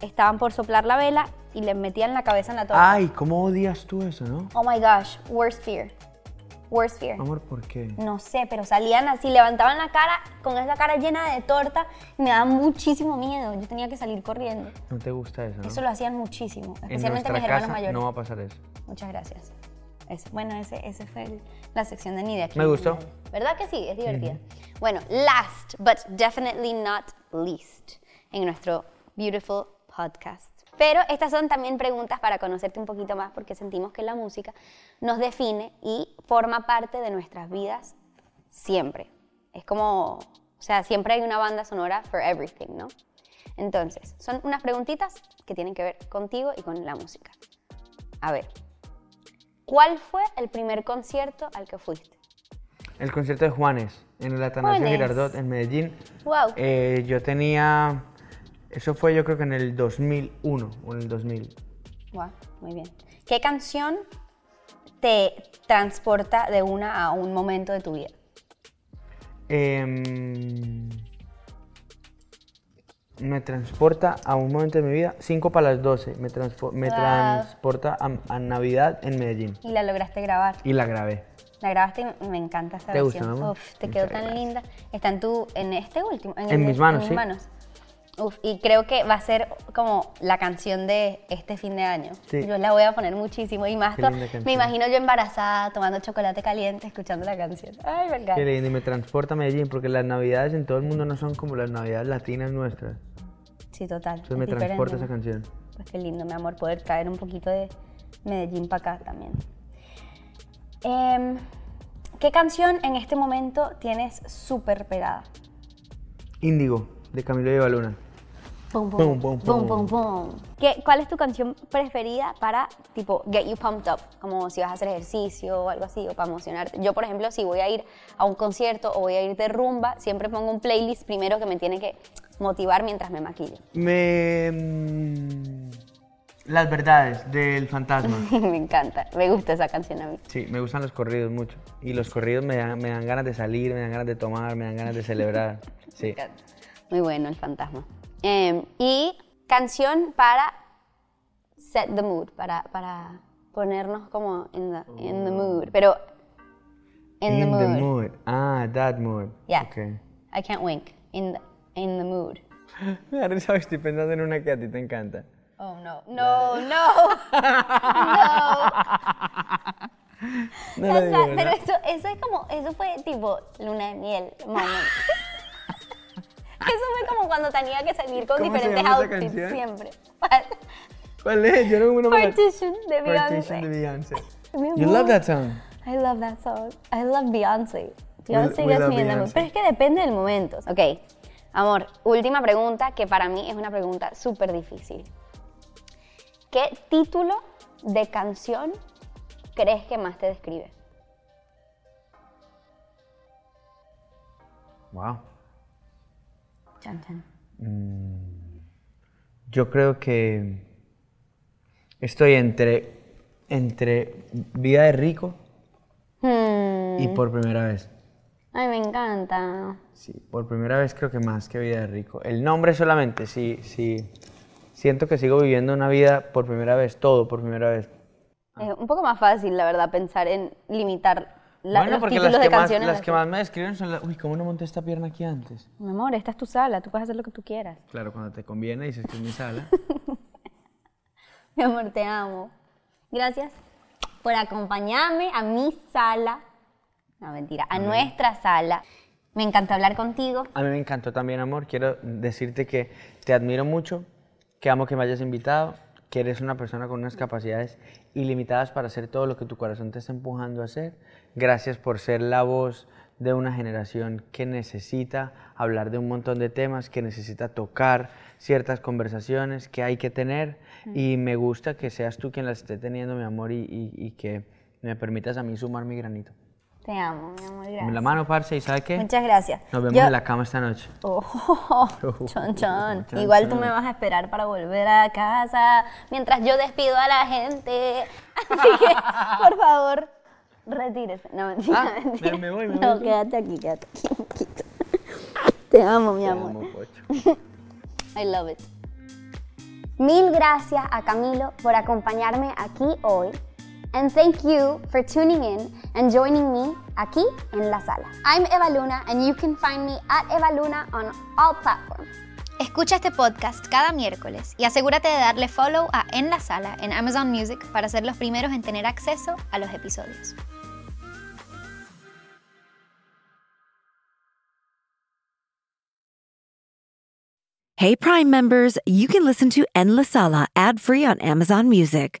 estaban por soplar la vela y les metían la cabeza en la torta. Ay, ¿cómo odias tú eso, no? Oh my gosh, worst fear. Worst fear. Amor, ¿por qué? No sé, pero salían así, levantaban la cara con esa cara llena de torta y me daba muchísimo miedo. Yo tenía que salir corriendo. No te gusta eso, ¿no? Eso lo hacían muchísimo, en especialmente nuestra mis hermanos casa mayores. no va a pasar eso. Muchas gracias. Ese- bueno, ese, ese fue el- la sección de Nidia. Me en gustó. ¿Verdad que sí? Es divertida. Bueno, last but definitely not least en nuestro beautiful podcast. Pero estas son también preguntas para conocerte un poquito más porque sentimos que la música nos define y forma parte de nuestras vidas siempre. Es como, o sea, siempre hay una banda sonora for everything, ¿no? Entonces, son unas preguntitas que tienen que ver contigo y con la música. A ver, ¿cuál fue el primer concierto al que fuiste? El concierto de Juanes en el Atanasio. Girardot en Medellín. Wow. Eh, yo tenía. Eso fue yo creo que en el 2001 o en el 2000. Wow, muy bien. ¿Qué canción te transporta de una a un momento de tu vida? Em, me transporta a un momento de mi vida, 5 para las 12. Me, me Wow. transporta a, a Navidad en Medellín. Y la lograste grabar. Y la grabé. La grabaste y me encanta esa ¿Te gusta, versión. amor? Uf, te Muchas quedó tan gracias. linda. Está en tu, en este último. el En de- mis manos, En sí. manos. Uf, y creo que va a ser como la canción de este fin de año. Sí. Yo la voy a poner muchísimo y más. Me imagino yo embarazada, tomando chocolate caliente, escuchando la canción. Ay, encanta. Qué lindo, y me transporta a Medellín porque las navidades en todo el mundo no son como las navidades latinas nuestras. Sí, total. Entonces es me transporta esa canción. Pues qué lindo, mi amor, poder traer un poquito de Medellín para acá también. Em, ¿Qué canción en este momento tienes súper pegada? Índigo, de Camilo de Luna. Pum, pum, pum. pum, pum. ¿Qué- ¿Cuál es tu canción preferida para, tipo, get you pumped up? Como si vas a hacer ejercicio o algo así, o para emocionarte. Yo, por ejemplo, si voy a ir a un concierto o voy a ir de rumba, siempre pongo un playlist primero que me tiene que motivar mientras me maquillo. Me... mm, Las verdades del fantasma. me encanta, me gusta esa canción a mí. Sí, me gustan los corridos mucho. Y los corridos me dan, me dan ganas de salir, me dan ganas de tomar, me dan ganas de celebrar. Sí. Muy bueno el fantasma. Eh, y canción para set the mood, para, para ponernos como in the, in the mood. Pero in, the, mood. Ah, that mood. Yeah. Ok. I can't wink. In the, in the mood. Me risa, estoy pensando en una que a ti te encanta. Oh no. No, no. no. No Pero ¿no? eso, eso es como, eso fue tipo luna de miel moment. eso fue como cuando tenía que salir con ¿Cómo se diferentes outfits siempre. ¿Cuál es? Yo no me Partition de Partition de Beyoncé. Beyoncé. You love that song. I love that song. I love Beyoncé. Beyoncé gets me in the mood. Beyoncé. Pero es que depende del momento. Ok, amor, última pregunta que para mí es una pregunta súper difícil. ¿Qué título de canción crees que más te describe? Wow. Chan, chan. Yo creo que estoy entre, entre vida de rico Hmm, y por primera vez. Ay, me encanta. Sí, por primera vez creo que más que vida de rico. El nombre solamente, sí, sí. Siento que sigo viviendo una vida por primera vez, todo por primera vez. Es un poco más fácil, la verdad, pensar en limitar la- bueno, los porque títulos las de que, más, las a que más me describen son las... Uy, ¿cómo no monté esta pierna aquí antes? Mi amor, esta es tu sala, tú puedes hacer lo que tú quieras. Claro, cuando te conviene dices que es mi sala. Mi amor, te amo. Gracias por acompañarme a mi sala. No, mentira, a nuestra sala. Me encantó hablar contigo. A mí me encantó también, amor. Quiero decirte que te admiro mucho, que amo que me hayas invitado, que eres una persona con unas capacidades ilimitadas para hacer todo lo que tu corazón te está empujando a hacer. Gracias por ser la voz de una generación que necesita hablar de un montón de temas, que necesita tocar ciertas conversaciones que hay que tener. Y me gusta que seas tú quien las esté teniendo, mi amor, y, y- y que me permitas a mí sumar mi granito. Te amo, mi amor, gracias. la mano, parce, ¿y sabe qué? Muchas gracias. Nos vemos Yo- en la cama esta noche. Oh, chon, chon. Chon, Igual tú me vas a esperar para volver a casa mientras yo despido a la gente. Así que, por favor, retírese. No, mentira, Ah, mentira. me- me voy, No, quédate aquí, quédate aquí un poquito. Te amo, mi amor. Te amo, Pocho. I love it. Mil gracias a Camilo por acompañarme aquí hoy. And thank you for tuning in and joining me aquí en la sala. I'm Eva Luna and you can find me at Eva Luna on all platforms. Escucha este podcast cada miércoles y asegúrate de darle follow a En la Sala en Amazon Music para ser los primeros en tener acceso a los episodios. Hey, Prime members, you can listen to Endless Sala ad free on Amazon Music.